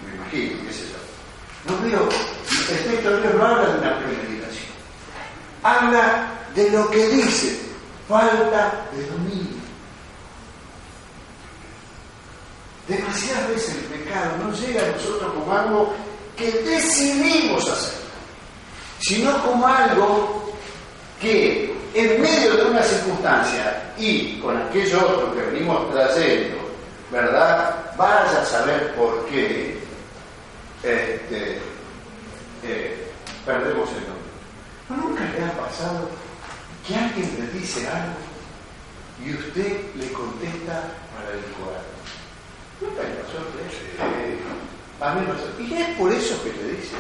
me imagino, qué sé yo. No veo, de Dios no habla de una premeditación, habla de lo que dice falta de dominio. Demasiadas veces el pecado no llega a nosotros como algo que decidimos hacer, sino como algo que en medio de una circunstancia y con aquello otro que venimos trayendo, ¿verdad? Vaya a saber por qué este, eh, perdemos el dominio. ¿No nunca le ha pasado que alguien le dice algo y usted le contesta para el cuadro. Nunca le pasó eh, a mí. Y es por eso que le dice.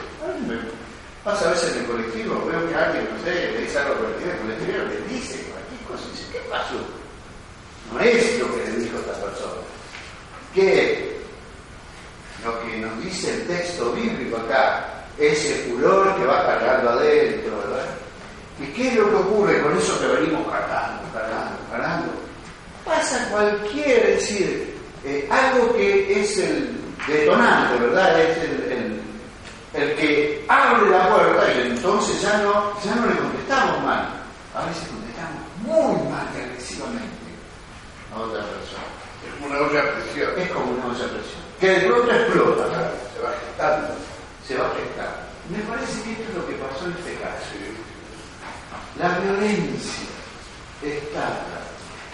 Pasa a veces en el colectivo, veo que alguien, no sé, le dice algo por el colectivo, le dice cualquier cosa dice, ¿qué pasó? No es lo que le dijo esta persona. Que lo que nos dice el texto bíblico acá, ese furor que va cargando adentro, ¿verdad? ¿Y qué es lo que ocurre con eso que venimos cargando, cargando, cargando? Pasa cualquier, es decir, eh, algo que es el detonante, ¿verdad? El, que abre la puerta y entonces ya no, ya no le contestamos mal. A veces contestamos muy mal y agresivamente a otra persona. Es como una olla a presión. Es como una olla a presión. Que de pronto explota. Se va gestando. Se va a gestar. Me parece que esto es lo que pasó en este caso. La violencia está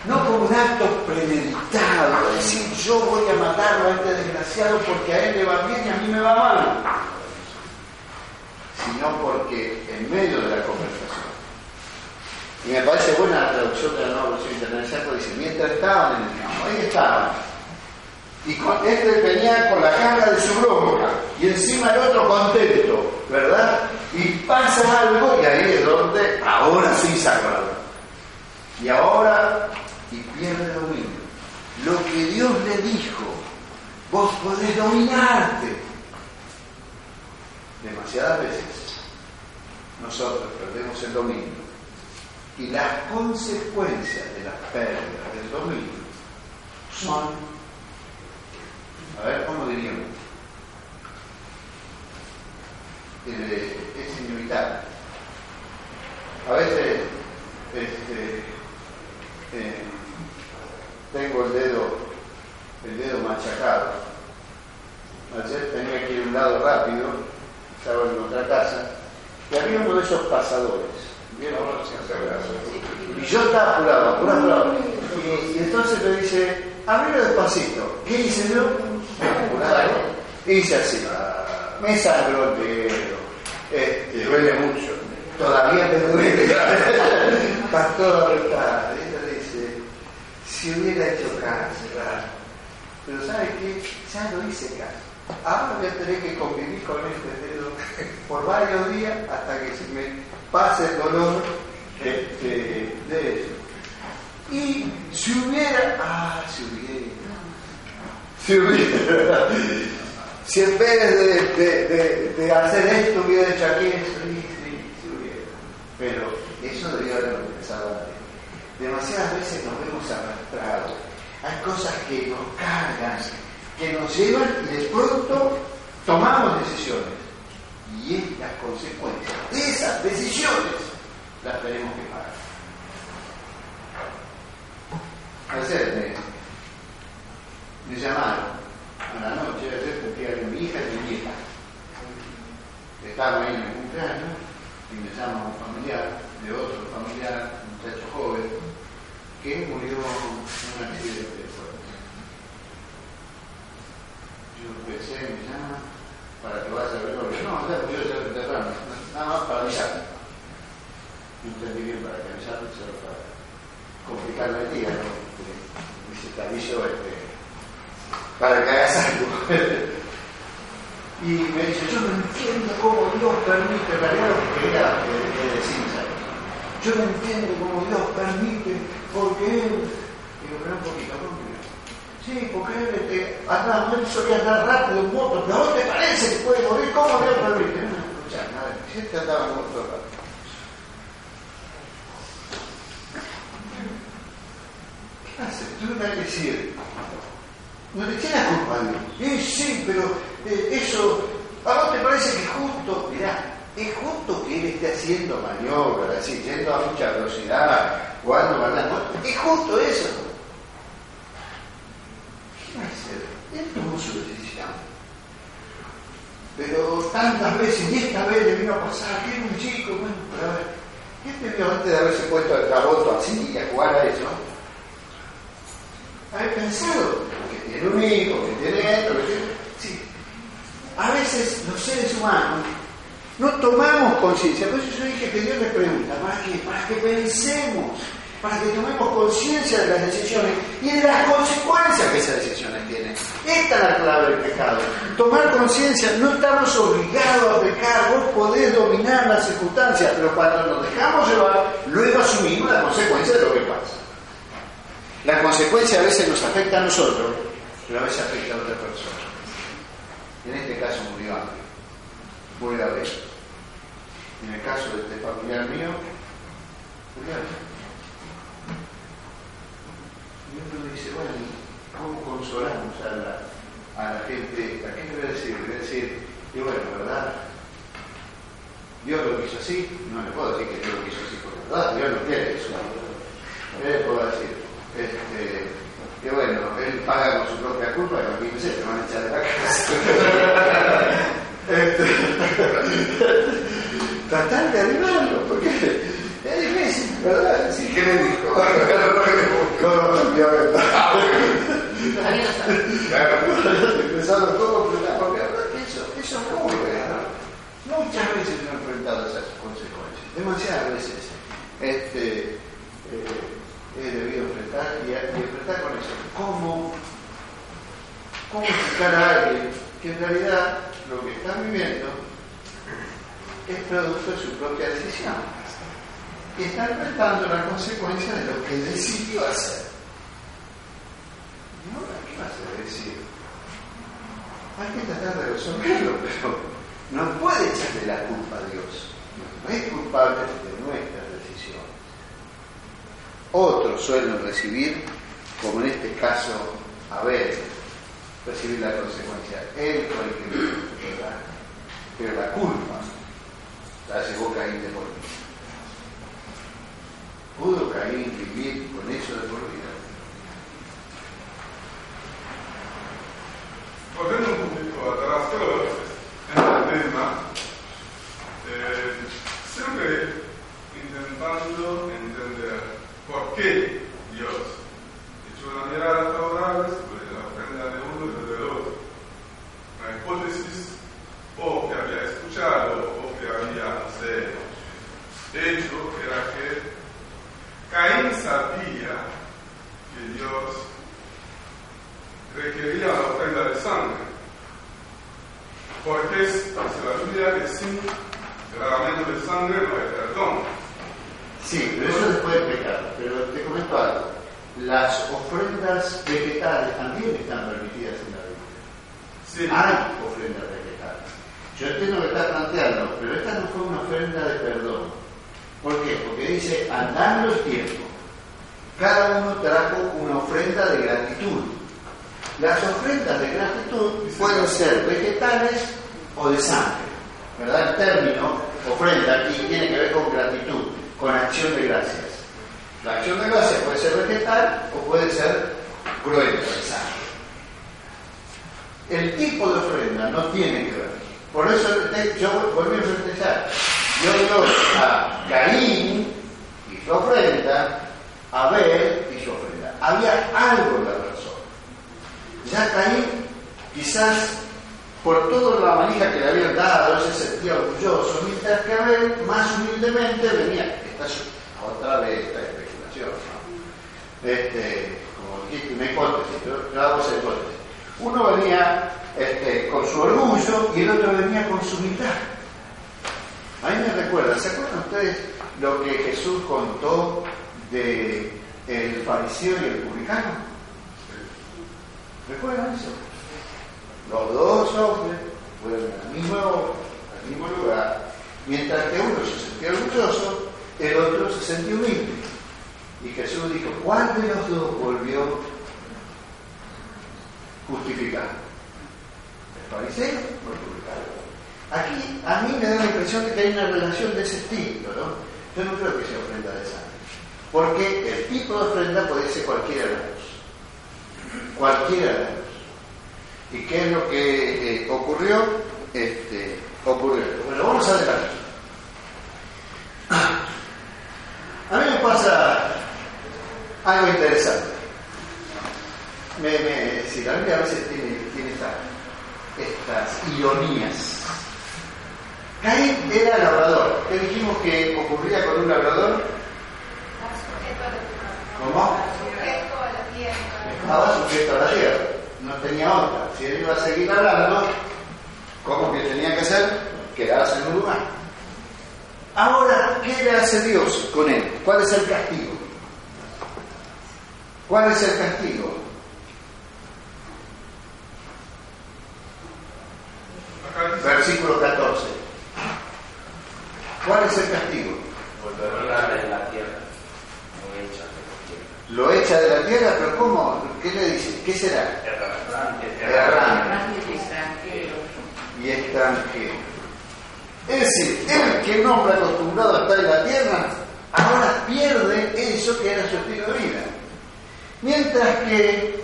no como un acto premeditado, es decir, yo voy a matarlo a este desgraciado porque a él le va bien y a mí me va mal, sino porque en medio de la conversación, y me parece buena la traducción de la nueva versión internacional, porque dice, mientras estaban en el campo, ahí estaban, y con, este venía con la carga de su bronca, y encima el otro contento, ¿verdad? Y pasa algo, y ahí es donde ahora sí acuerda. Y ahora, y pierde dominio. Lo que Dios le dijo, vos podés dominarte. Demasiadas veces nosotros perdemos el dominio. Y las consecuencias de la pérdida del dominio son, a ver, ¿cómo diríamos? Eh, es inevitable. A veces este, eh, tengo el dedo, el dedo machacado. Ayer tenía que ir un lado rápido, estaba en otra casa, y había uno de esos pasadores. ¿vieron? Y yo estaba apurado, apurado, apurado. Y, y entonces me dice, abrilo despacito. ¿Qué hice yo? Apurado. Hice así. Me sangró el dedo. Este, Duele mucho. Todavía me duele. Está todo apretado. Ella dice, si hubiera hecho caso, ¿verdad? Pero ¿sabe qué? Ya no hice caso. Ahora voy a tener que convivir con este dedo por varios días hasta que se me pase el dolor de eso. Y si hubiera, ah, si hubiera, si hubiera, si en vez de, de, de, hacer esto hubiera hecho aquello, sí, sí, si hubiera. Pero eso debería haber empezado antes. Demasiadas veces nos vemos arrastrados hay cosas que nos cargan, que nos llevan y de pronto tomamos decisiones. Y es las consecuencias de esas decisiones las tenemos que pagar. Ayer me, me llamaron a la noche, ayer cumpleaños mi hija y mi nieta. Estaba ahí en el cumpleaños y me llama un familiar de otro familiar, un muchacho joven, que murió en un accidente de. Yo pensé, me llama para que vaya a verlo. No, ya murió ya temprano, nada más para avisarme. No entendí bien para que avisarme, solo para complicarme el día, ¿no? Dice, te aviso este, para que hagas algo. y me dice, yo no entiendo cómo Dios permite, realidad lo que eh, decir, ¿sabes? Yo no entiendo cómo Dios permite, porque Él, digo, pero un poquito, ¿no? Sí, porque este, anda, Él solía andar rápido en moto, pero ¿a vos te parece que puede morir? ¿Cómo Dios permite? No, escuchá, nada, si este andaba en moto rápido. ¿Qué haces? Tú me vas a decir, no le tiene la culpa a Dios. Eh, sí, pero eh, eso, ¿a vos te parece que justo? Mirá, es justo que él esté haciendo maniobras, así, yendo a mucha velocidad, jugando mandando. Es justo eso. ¿Qué va a hacer? Él tomó su decisión. Pero tantas veces, y esta vez le vino a pasar, que era un chico, bueno, pero a ver, ¿qué te vio antes de haberse puesto el traboto así y a jugar a eso? Haber pensado que tiene un hijo, que tiene esto, que tiene... Sí. A veces los seres humanos no tomamos conciencia. Por eso yo dije que Dios le pregunta, ¿para qué? Para que pensemos, para que tomemos conciencia de las decisiones y de las consecuencias que esas decisiones tienen. Esta es la clave del pecado. Tomar conciencia, no estamos obligados a pecar, vos podés dominar las circunstancias, pero cuando nos dejamos llevar, luego asumimos la consecuencia de lo que pasa. La consecuencia a veces nos afecta a nosotros, pero a veces afecta a otra persona. En este caso murió Ángel, murió Abel. En el caso de este familiar mío, murió. Y uno dice, bueno, ¿cómo consolamos a la, a la gente? ¿A qué le voy a decir? Le voy a decir, y bueno, ¿verdad? Dios lo quiso así, no le puedo decir que Dios lo quiso así, porque verdad, Dios no quiere eso. ¿Qué le puedo decir? Este, que bueno, él paga con su propia culpa, y aquí sé, te van a echar de la casa. este, tratar de animarlo, porque es difícil, ¿verdad? Sí, ¿qué me dijo? no, no, no, ya Empezaron todo, porque la verdad que eso, eso ocurre, ¿no? Muchas veces me he enfrentado a esas consecuencias, demasiadas veces. Este, eh, he debido enfrentar y, y, enfrentar con eso. ¿Cómo, ¿Cómo explicar a alguien que en realidad lo que está viviendo es producto de su propia decisión? Y está enfrentando la consecuencia de lo que decidió hacer. ¿No? ¿Qué vas a decir? Hay que tratar de resolverlo, pero no puede echarle la culpa a Dios. No es culpable de nuestras decisiones. Otros suelen recibir, como en este caso, Abel, recibir la consecuencia. Él fue el que ¿verdad? Pero la culpa la llevó Caín de por vida. ¿Pudo Caín vivir con eso de por vida? Volviendo un poquito atrás, pero en el tema, eh, siempre intentando entender por qué Dios echó una mirada favorable sobre la ofrenda de uno y del otro. Una hipótesis o que había escuchado o que había, no sé, hecho era que Caín sabía que Dios requería la ofrenda de sangre. Porque es, dice la Biblia que sin derramamiento de sangre no hay perdón. Sí, pero eso después del pecado. Pero te comento algo. Las ofrendas vegetales también están permitidas en la Biblia. Sí. Hay ofrendas vegetales. Yo entiendo que está planteando, pero esta no fue una ofrenda de perdón. ¿Por qué? Porque dice, andando el tiempo, cada uno trajo una ofrenda de gratitud. Las ofrendas de gratitud pueden ser vegetales o de sangre. ¿Verdad? El término ofrenda aquí tiene que ver con gratitud, con acción de gracias. La acción de gracias puede ser vegetal o puede ser sangre. El tipo de ofrenda no tiene que ver. Por eso yo volví a empezar. Yo digo a Caín y su ofrenda, a Abel y su ofrenda. Había algo en la persona. Ya Caín, quizás por toda la manija que le habían dado, se sentía orgulloso, mientras que Abel más humildemente venía, esta es otra vez esta. Este, como dijiste, una hipótesis, yo, yo hago esa hipótesis. Uno venía este, con su orgullo y el otro venía con su humildad. A mí me recuerda, ¿se acuerdan ustedes lo que Jesús contó de el fariseo y el publicano? ¿Recuerdan eso? Los dos hombres fueron al mismo, al mismo lugar, mientras que uno se sentía orgulloso, el otro se sentía humilde. Y Jesús dijo, ¿cuál de los dos volvió justificado? ¿El fariseo o el publicano? Aquí a mí me da la impresión de que hay una relación de ese estilo, ¿no? Yo no creo que sea ofrenda de sangre. Porque el tipo de ofrenda puede ser cualquiera de los dos. Cualquiera de los dos. ¿Y qué es lo que eh, ocurrió? Este, ocurrió. Bueno, vamos adelante. A mí me pasa algo interesante. Me, me, si la Biblia a veces tiene, tiene esta, estas ironías. Caín era labrador. ¿Qué dijimos que ocurría con un labrador? ¿Cómo? Estaba sujeto a la tierra. No tenía otra. Si él iba a seguir hablando, ¿cómo que tenía que hacer? Quedarse en un lugar. Ahora, ¿qué le hace Dios con él? ¿Cuál es el castigo? ¿Cuál es el castigo? Versículo 14. ¿Cuál es el castigo? de la tierra. Lo echa de la tierra, pero ¿cómo? ¿Qué le dice? ¿Qué será? Errante, y extranjero. Es decir, el que no fue acostumbrado a estar en la tierra, ahora pierde eso que era su estilo de vida. Mientras que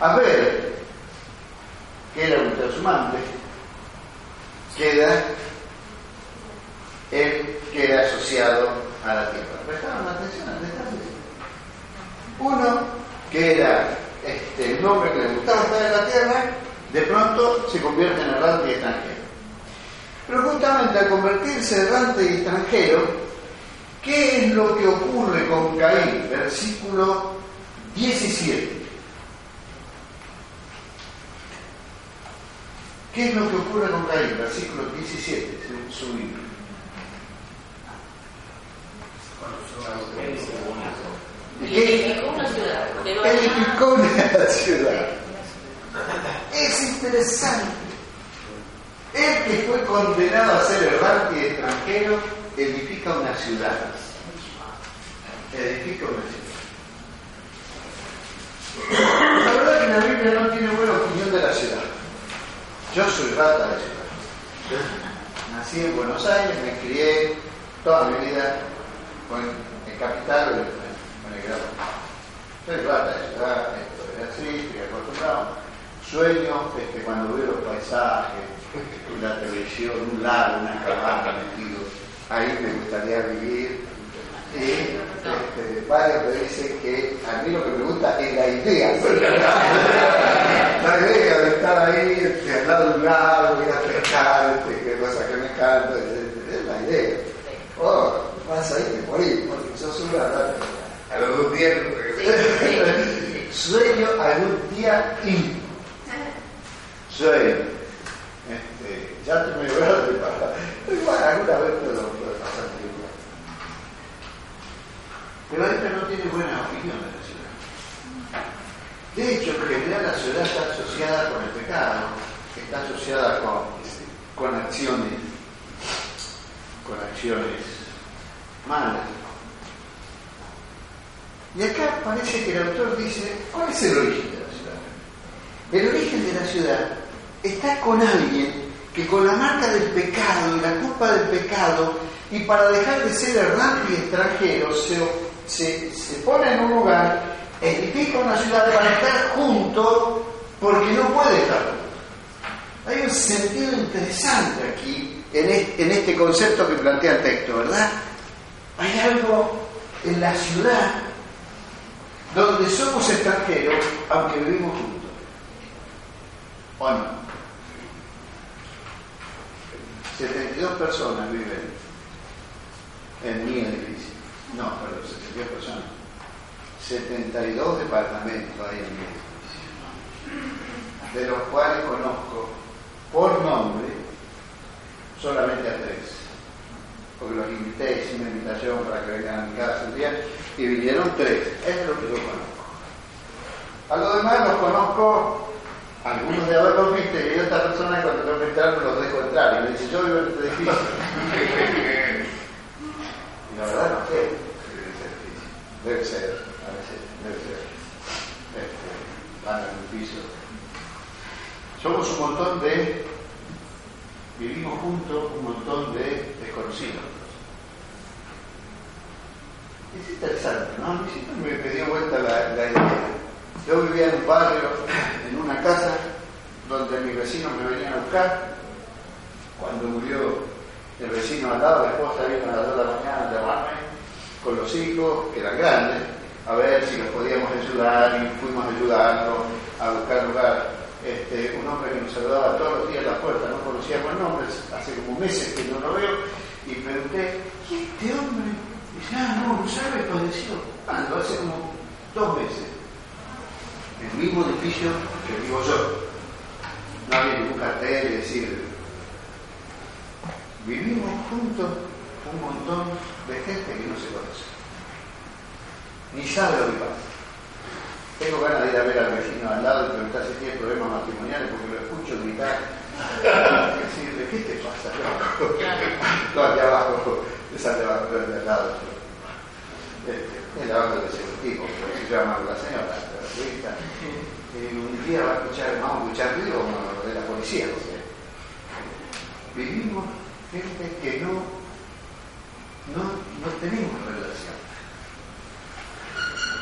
Abel, que era un transhumante, queda, él queda asociado a la tierra. ¿Prestaron atención al detalle? Uno, que era este, un hombre que le gustaba estar en la tierra, de pronto se convierte en errante y extranjero. Pero justamente al convertirse errante y extranjero, ¿qué es lo que ocurre con Caín? Versículo 17. ¿Qué es lo que ocurre con Caín? Versículo 17, según su Biblia. Edificó una ciudad. Edificó una ciudad. Es interesante. El que fue condenado a ser errante y extranjero edifica una ciudad. Edifica una ciudad. La verdad que la Biblia no tiene buena opinión de la ciudad. Yo soy rata de ciudad. Nací en Buenos Aires, me crié toda mi vida con el capital o en el grado. Soy rata de ciudad, esto es así, estoy acostumbrado. Sueño este, cuando veo los paisajes, la televisión, un lago, una cabaña metido. Ahí me gustaría vivir. Y este, varios me dicen que a mí lo que me gusta es la idea. la idea de estar ahí este, al lado de un lago, ir a pescar, este, que cosa que me encanta, es la idea. Oh, vas ahí te morís, porque sos un rata. A los dos días. Sueño algún día ir. Sueño. Este, ya te me voy a preparar. Igual alguna vez puedo pasar tiempo. Pero esta no tiene buena opinión de la ciudad. De hecho, en general la ciudad está asociada con el pecado, está asociada con, con acciones, con acciones malas. Y acá parece que el autor dice, ¿cuál es el origen de la ciudad? El origen de la ciudad está con alguien que con la marca del pecado y la culpa del pecado, y para dejar de ser errante y extranjero, se, se, se pone en un lugar, edifica una ciudad para estar junto, porque no puede estar junto. Hay un sentido interesante aquí en este concepto que plantea el texto, ¿verdad? Hay algo en la ciudad donde somos extranjeros, aunque vivimos juntos. ¿O no? 72 personas viven en mi edificio. No, perdón, 72 personas. 72 departamentos hay en edificio. De los cuales conozco por nombre solamente a tres. Porque los invité, hice una invitación para que vengan a mi casa un día y vinieron tres. Eso es lo que yo conozco. A los demás los conozco algunos de haberlos visto y esta persona cuando tengo que entrar me los dejo entrar y me dice yo vivo en este edificio y la verdad no sé debe ser a veces debe ser. Este, van en un piso. Somos un montón de vivimos juntos un montón de desconocidos. Es interesante ¿no? a mí siempre me dio vuelta la, idea. Yo vivía en un barrio, en una casa, donde mis vecinos me venían a buscar. Cuando murió el vecino al lado, la esposa vino a las 2 de la mañana a llamarme con los hijos, que eran grandes, a ver si los podíamos ayudar y fuimos a ayudarlo a buscar lugar. Este, un hombre que nos saludaba todos los días a la puerta, no conocíamos el nombre, hace como meses que no lo veo, y pregunté, ¿y este hombre? dice, ah, no, no sabe, padeció. ¿Cuándo? Hace como dos meses el mismo edificio que vivo yo. No había ningún cartel, es decir, vivimos juntos un montón de gente que no se conoce, ni sabe lo que pasa. Tengo ganas de ir a ver al vecino al lado y preguntar si tiene problemas matrimoniales porque lo escucho gritar. Decirle, ¿qué te pasa? No, aquí abajo, esa de abajo, de al lado. Este, es la banda de ese tipo, se llama la señora eh, un día va a escuchar, vamos a escuchar ruido de la policía. Vivimos gente que no, no, no tenemos relación.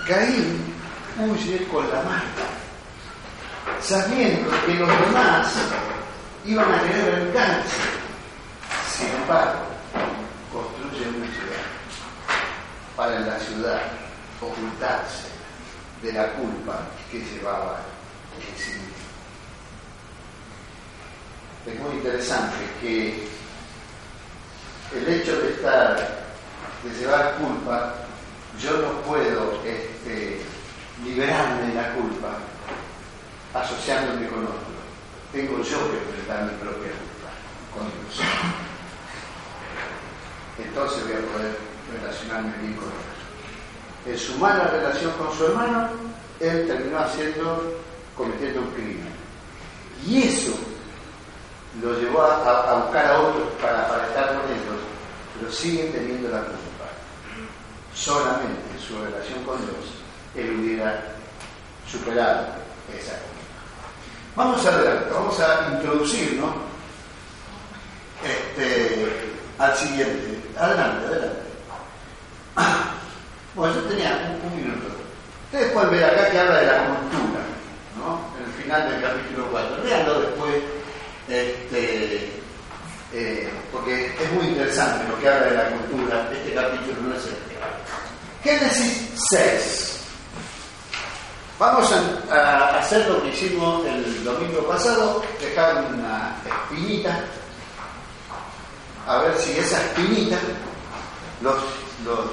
Caín huye con la marca, sabiendo que los demás iban a tener alcance. Sin embargo, construye una ciudad para en la ciudad ocultarse de la culpa que llevaba en sí mismo. Es muy interesante que el hecho de estar, de llevar culpa, yo no puedo este, liberarme de la culpa asociándome con otro. Tengo yo que enfrentar mi propia culpa con Dios. Entonces voy a poder relacionarme bien con otro en su mala relación con su hermano, él terminó haciendo, cometiendo un crimen. Y eso lo llevó a, buscar a otros para, para, estar con ellos, pero sigue teniendo la culpa. Solamente en su relación con Dios, él hubiera superado esa culpa. Vamos adelante, vamos a introducirnos este, al siguiente. Adelante, adelante. Bueno, yo tenía un, minuto. Ustedes pueden ver acá que habla de la cultura, ¿no? En el final del capítulo 4. Veanlo después, este, eh, porque es muy interesante lo que habla de la cultura. Este capítulo no es el Génesis 6. Vamos a, a, hacer lo que hicimos el domingo pasado, dejar una espinita, a ver si esa espinita los, los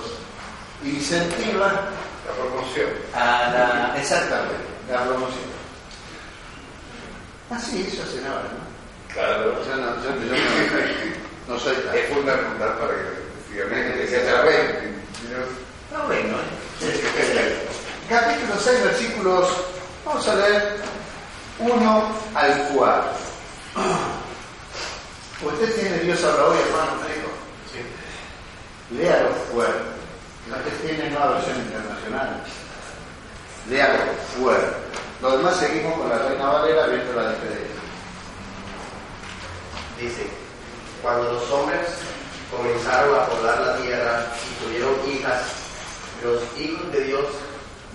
incentiva la promoción. A la, exactamente, la promoción. Así eso hace nada, ¿no? Claro. Yo no, yo, yo no, no, soy tan. Es fundamental para que efectivamente se atrapen. No, bueno, ¿eh? Capítulo 6, versículos, vamos a leer 1 al 4. ¿Usted tiene Dios habla hoy, hermano? Me dijo. Sí. Léalo fuerte. La que tiene nueva versión internacional. Léalo fuerte. Lo demás seguimos con la Reina Valera viendo la diferencia. Dice, cuando los hombres comenzaron a poblar la tierra y tuvieron hijas, los hijos de Dios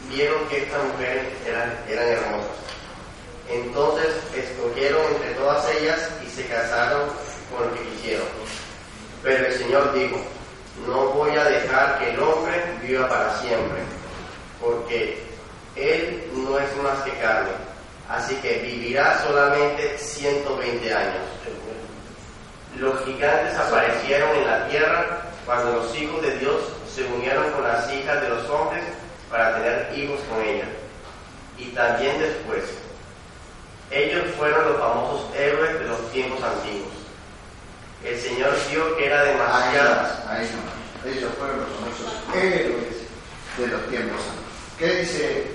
vieron que estas mujeres eran, hermosas. Entonces escogieron entre todas ellas y se casaron con lo que quisieron. Pero el Señor dijo, no voy a dejar que el hombre viva para siempre, porque él no es más que carne, así que vivirá solamente 120 años. Los gigantes aparecieron en la tierra cuando los hijos de Dios se unieron con las hijas de los hombres para tener hijos con ellas. Y también después, ellos fueron los famosos héroes de los tiempos antiguos. El Señor vio que era ahí no. Ellos fueron los famosos héroes de los tiempos antiguos. ¿Qué dice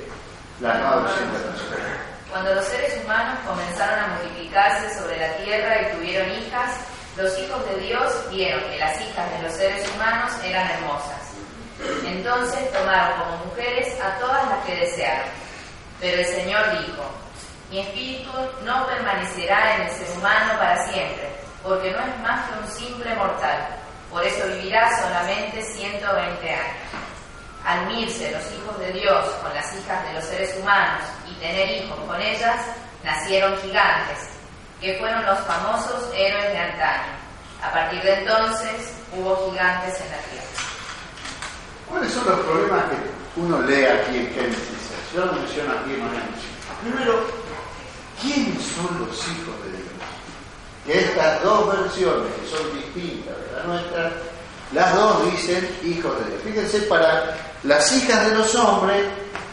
la nueva versión internacional? Cuando los seres humanos comenzaron a multiplicarse sobre la tierra y tuvieron hijas, los hijos de Dios vieron que las hijas de los seres humanos eran hermosas. Entonces tomaron como mujeres a todas las que desearon. Pero el Señor dijo, mi espíritu no permanecerá en el ser humano para siempre, porque no es más que un simple mortal. Por eso vivirá solamente 120 años. Al unirse los hijos de Dios con las hijas de los seres humanos y tener hijos con ellas, nacieron gigantes, que fueron los famosos héroes de antaño. A partir de entonces hubo gigantes en la tierra. ¿Cuáles son los problemas que uno lee aquí en Génesis? Yo lo menciono aquí en Primero, ¿quiénes son los hijos de Dios? Que estas dos versiones, que son distintas de la nuestra, las dos dicen hijos de Dios. Fíjense, para las hijas de los hombres,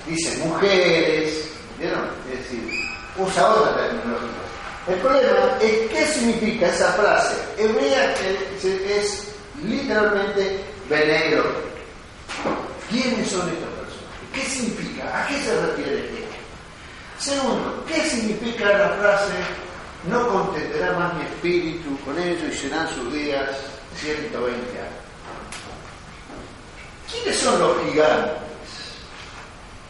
dicen mujeres, ¿vieron? Es decir, usa otra terminología. El problema es qué significa esa frase hebrea es literalmente venegro. ¿Quiénes son estas personas? ¿Qué significa? ¿A qué se refiere esto? Segundo, ¿qué significa la frase no contenderá más mi espíritu con ellos y serán sus días 120 años? ¿Quiénes son los gigantes?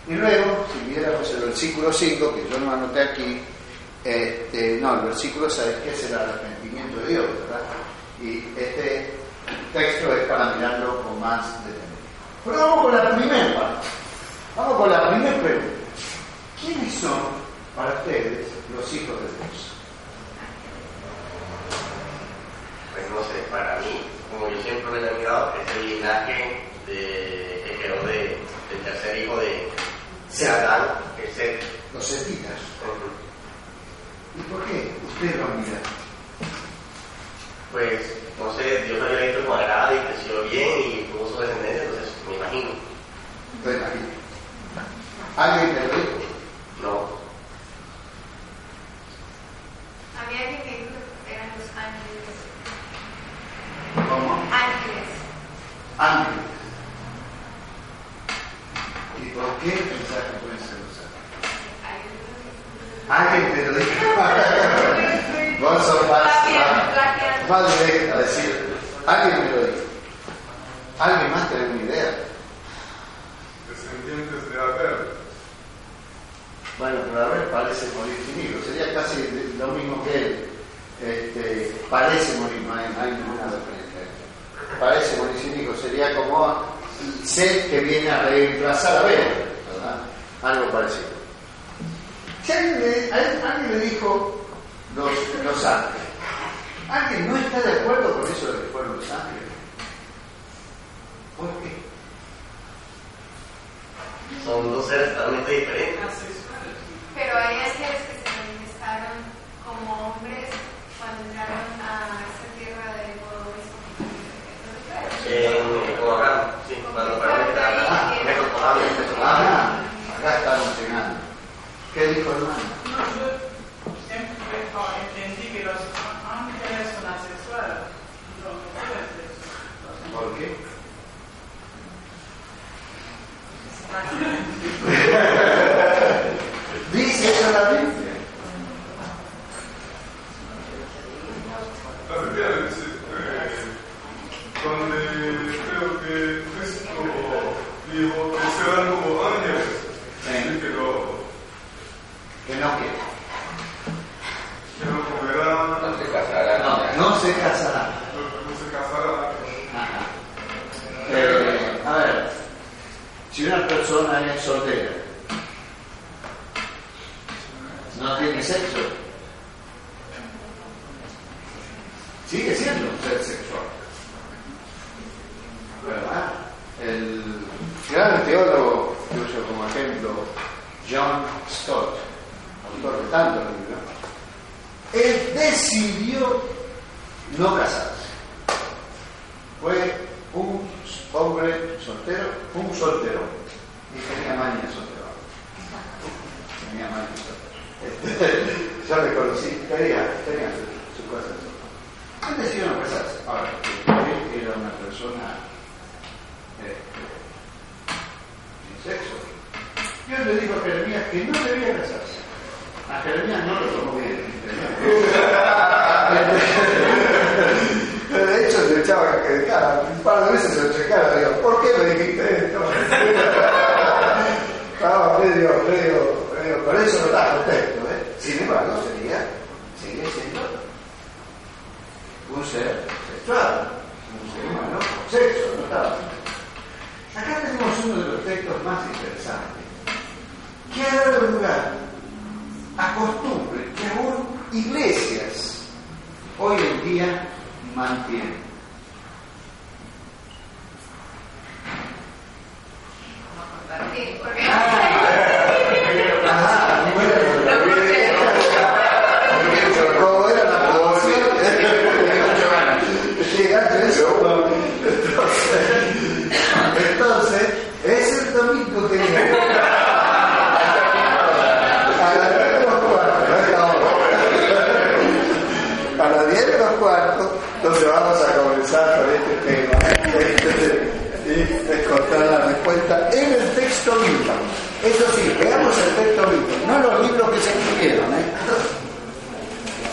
Y luego, si viéramos el versículo 5, que yo no anoté aquí, este, no, el versículo sabes que es el arrepentimiento de Dios. Y este texto es para mirarlo con más detenimiento. Pero vamos con la primera parte. Vamos con la primera pregunta. ¿Quiénes son para ustedes los hijos de Dios? Pues no sé, para mí, como yo siempre lo he mirado, es el linaje de, que quedó de, del tercer hijo de, de Adán, el Set. Los setitas. ¿Y por qué ustedes lo miran? Pues, no sé, Dios había visto como agrada y creció bien y tuvo su descendencia, entonces me imagino. Entonces, aquí. ¿Alguien te lo dijo? No, A mí alguien me dijo que eran los ángeles. ¿Cómo? Ángeles. Ángeles. ¿Y por qué pensás que pueden ser los ángeles? Alguien te lo dijo. Vos sos más directa a decir. Alguien me lo dijo. ¿Alguien más tiene una idea? descendientes de Abel. Bueno, pero a ver, parece morir sin hijos. Sería casi lo mismo que él. Este, parece morir, no hay, no hay ninguna diferencia. Parece morir sin hijos. Sería como ser que viene a reemplazar a Abel, ¿verdad? Algo parecido. Alguien le, alguien le dijo los, los ángeles, ¿alguien no está de acuerdo con eso de que fueron los ángeles? ¿Por qué? son dos seres totalmente diferentes. Pero hay ángeles que se manifestaron como hombres cuando entraron a esa tierra de Bodovis. En, como Abraham, sí, cuando fueron a Mesopotamia. Ah, acá estamos llegando. ¿Qué dijo hermano? No, yo siempre oh, entendí que los ángeles son asexuales. No, no pueden ser eso. ¿Por qué? Dice Biblia. La Biblia dice, eh, donde creo que Cristo No se casará. no se casará. Ajá. Eh, a ver, si una persona es soltera, no tiene sexo, sigue siendo un ser sexual. ¿Verdad? El gran teólogo que uso como ejemplo, John Stott, autor de tantos libros, él decidió no casarse. Fue un hombre soltero, un soltero. Y tenía maña soltero. Tenía maña soltero. Yo le conocí, tenía, tenía su, su cosa de soltero. Él decidió no casarse. Ahora, él era una persona este, sin sexo. Dios le dijo a Jeremías que no debía casarse. A Jeremías no lo tomó bien. De hecho, se echaba que cara, un par de veces se lo echaba digo, ¿por qué me dijiste esto? Medio, medio, medio, por eso no estaba contento, ¿eh? Sin embargo, sería, sigue siendo un ser sexual, un ser humano con sexo, no estaba. Acá tenemos uno de los textos más interesantes, que ha dado lugar a costumbres que aún iglesias hoy en día mantienen. compartir, porque Ajá, bueno, como era la producción, llegaste eso. Entonces, entonces, es el domingo que viene. A las 10 menos cuarto, no es ahora. A las 10 menos cuarto, entonces vamos a comenzar con este tema. Y encontrar la respuesta en el texto bíblico. Eso sí, veamos el texto bíblico, no los libros que se escribieron. ¿eh?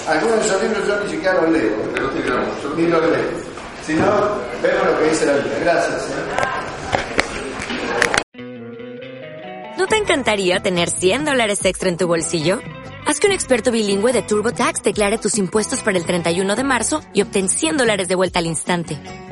Algunos de esos libros yo ni siquiera los leo, ¿eh? ni los leo. Si no, vemos lo que dice la Biblia. Gracias. ¿eh? ¿No te encantaría tener 100 dólares extra en tu bolsillo? Haz que un experto bilingüe de TurboTax declare tus impuestos para el 31 de marzo y obtén 100 dólares de vuelta al instante.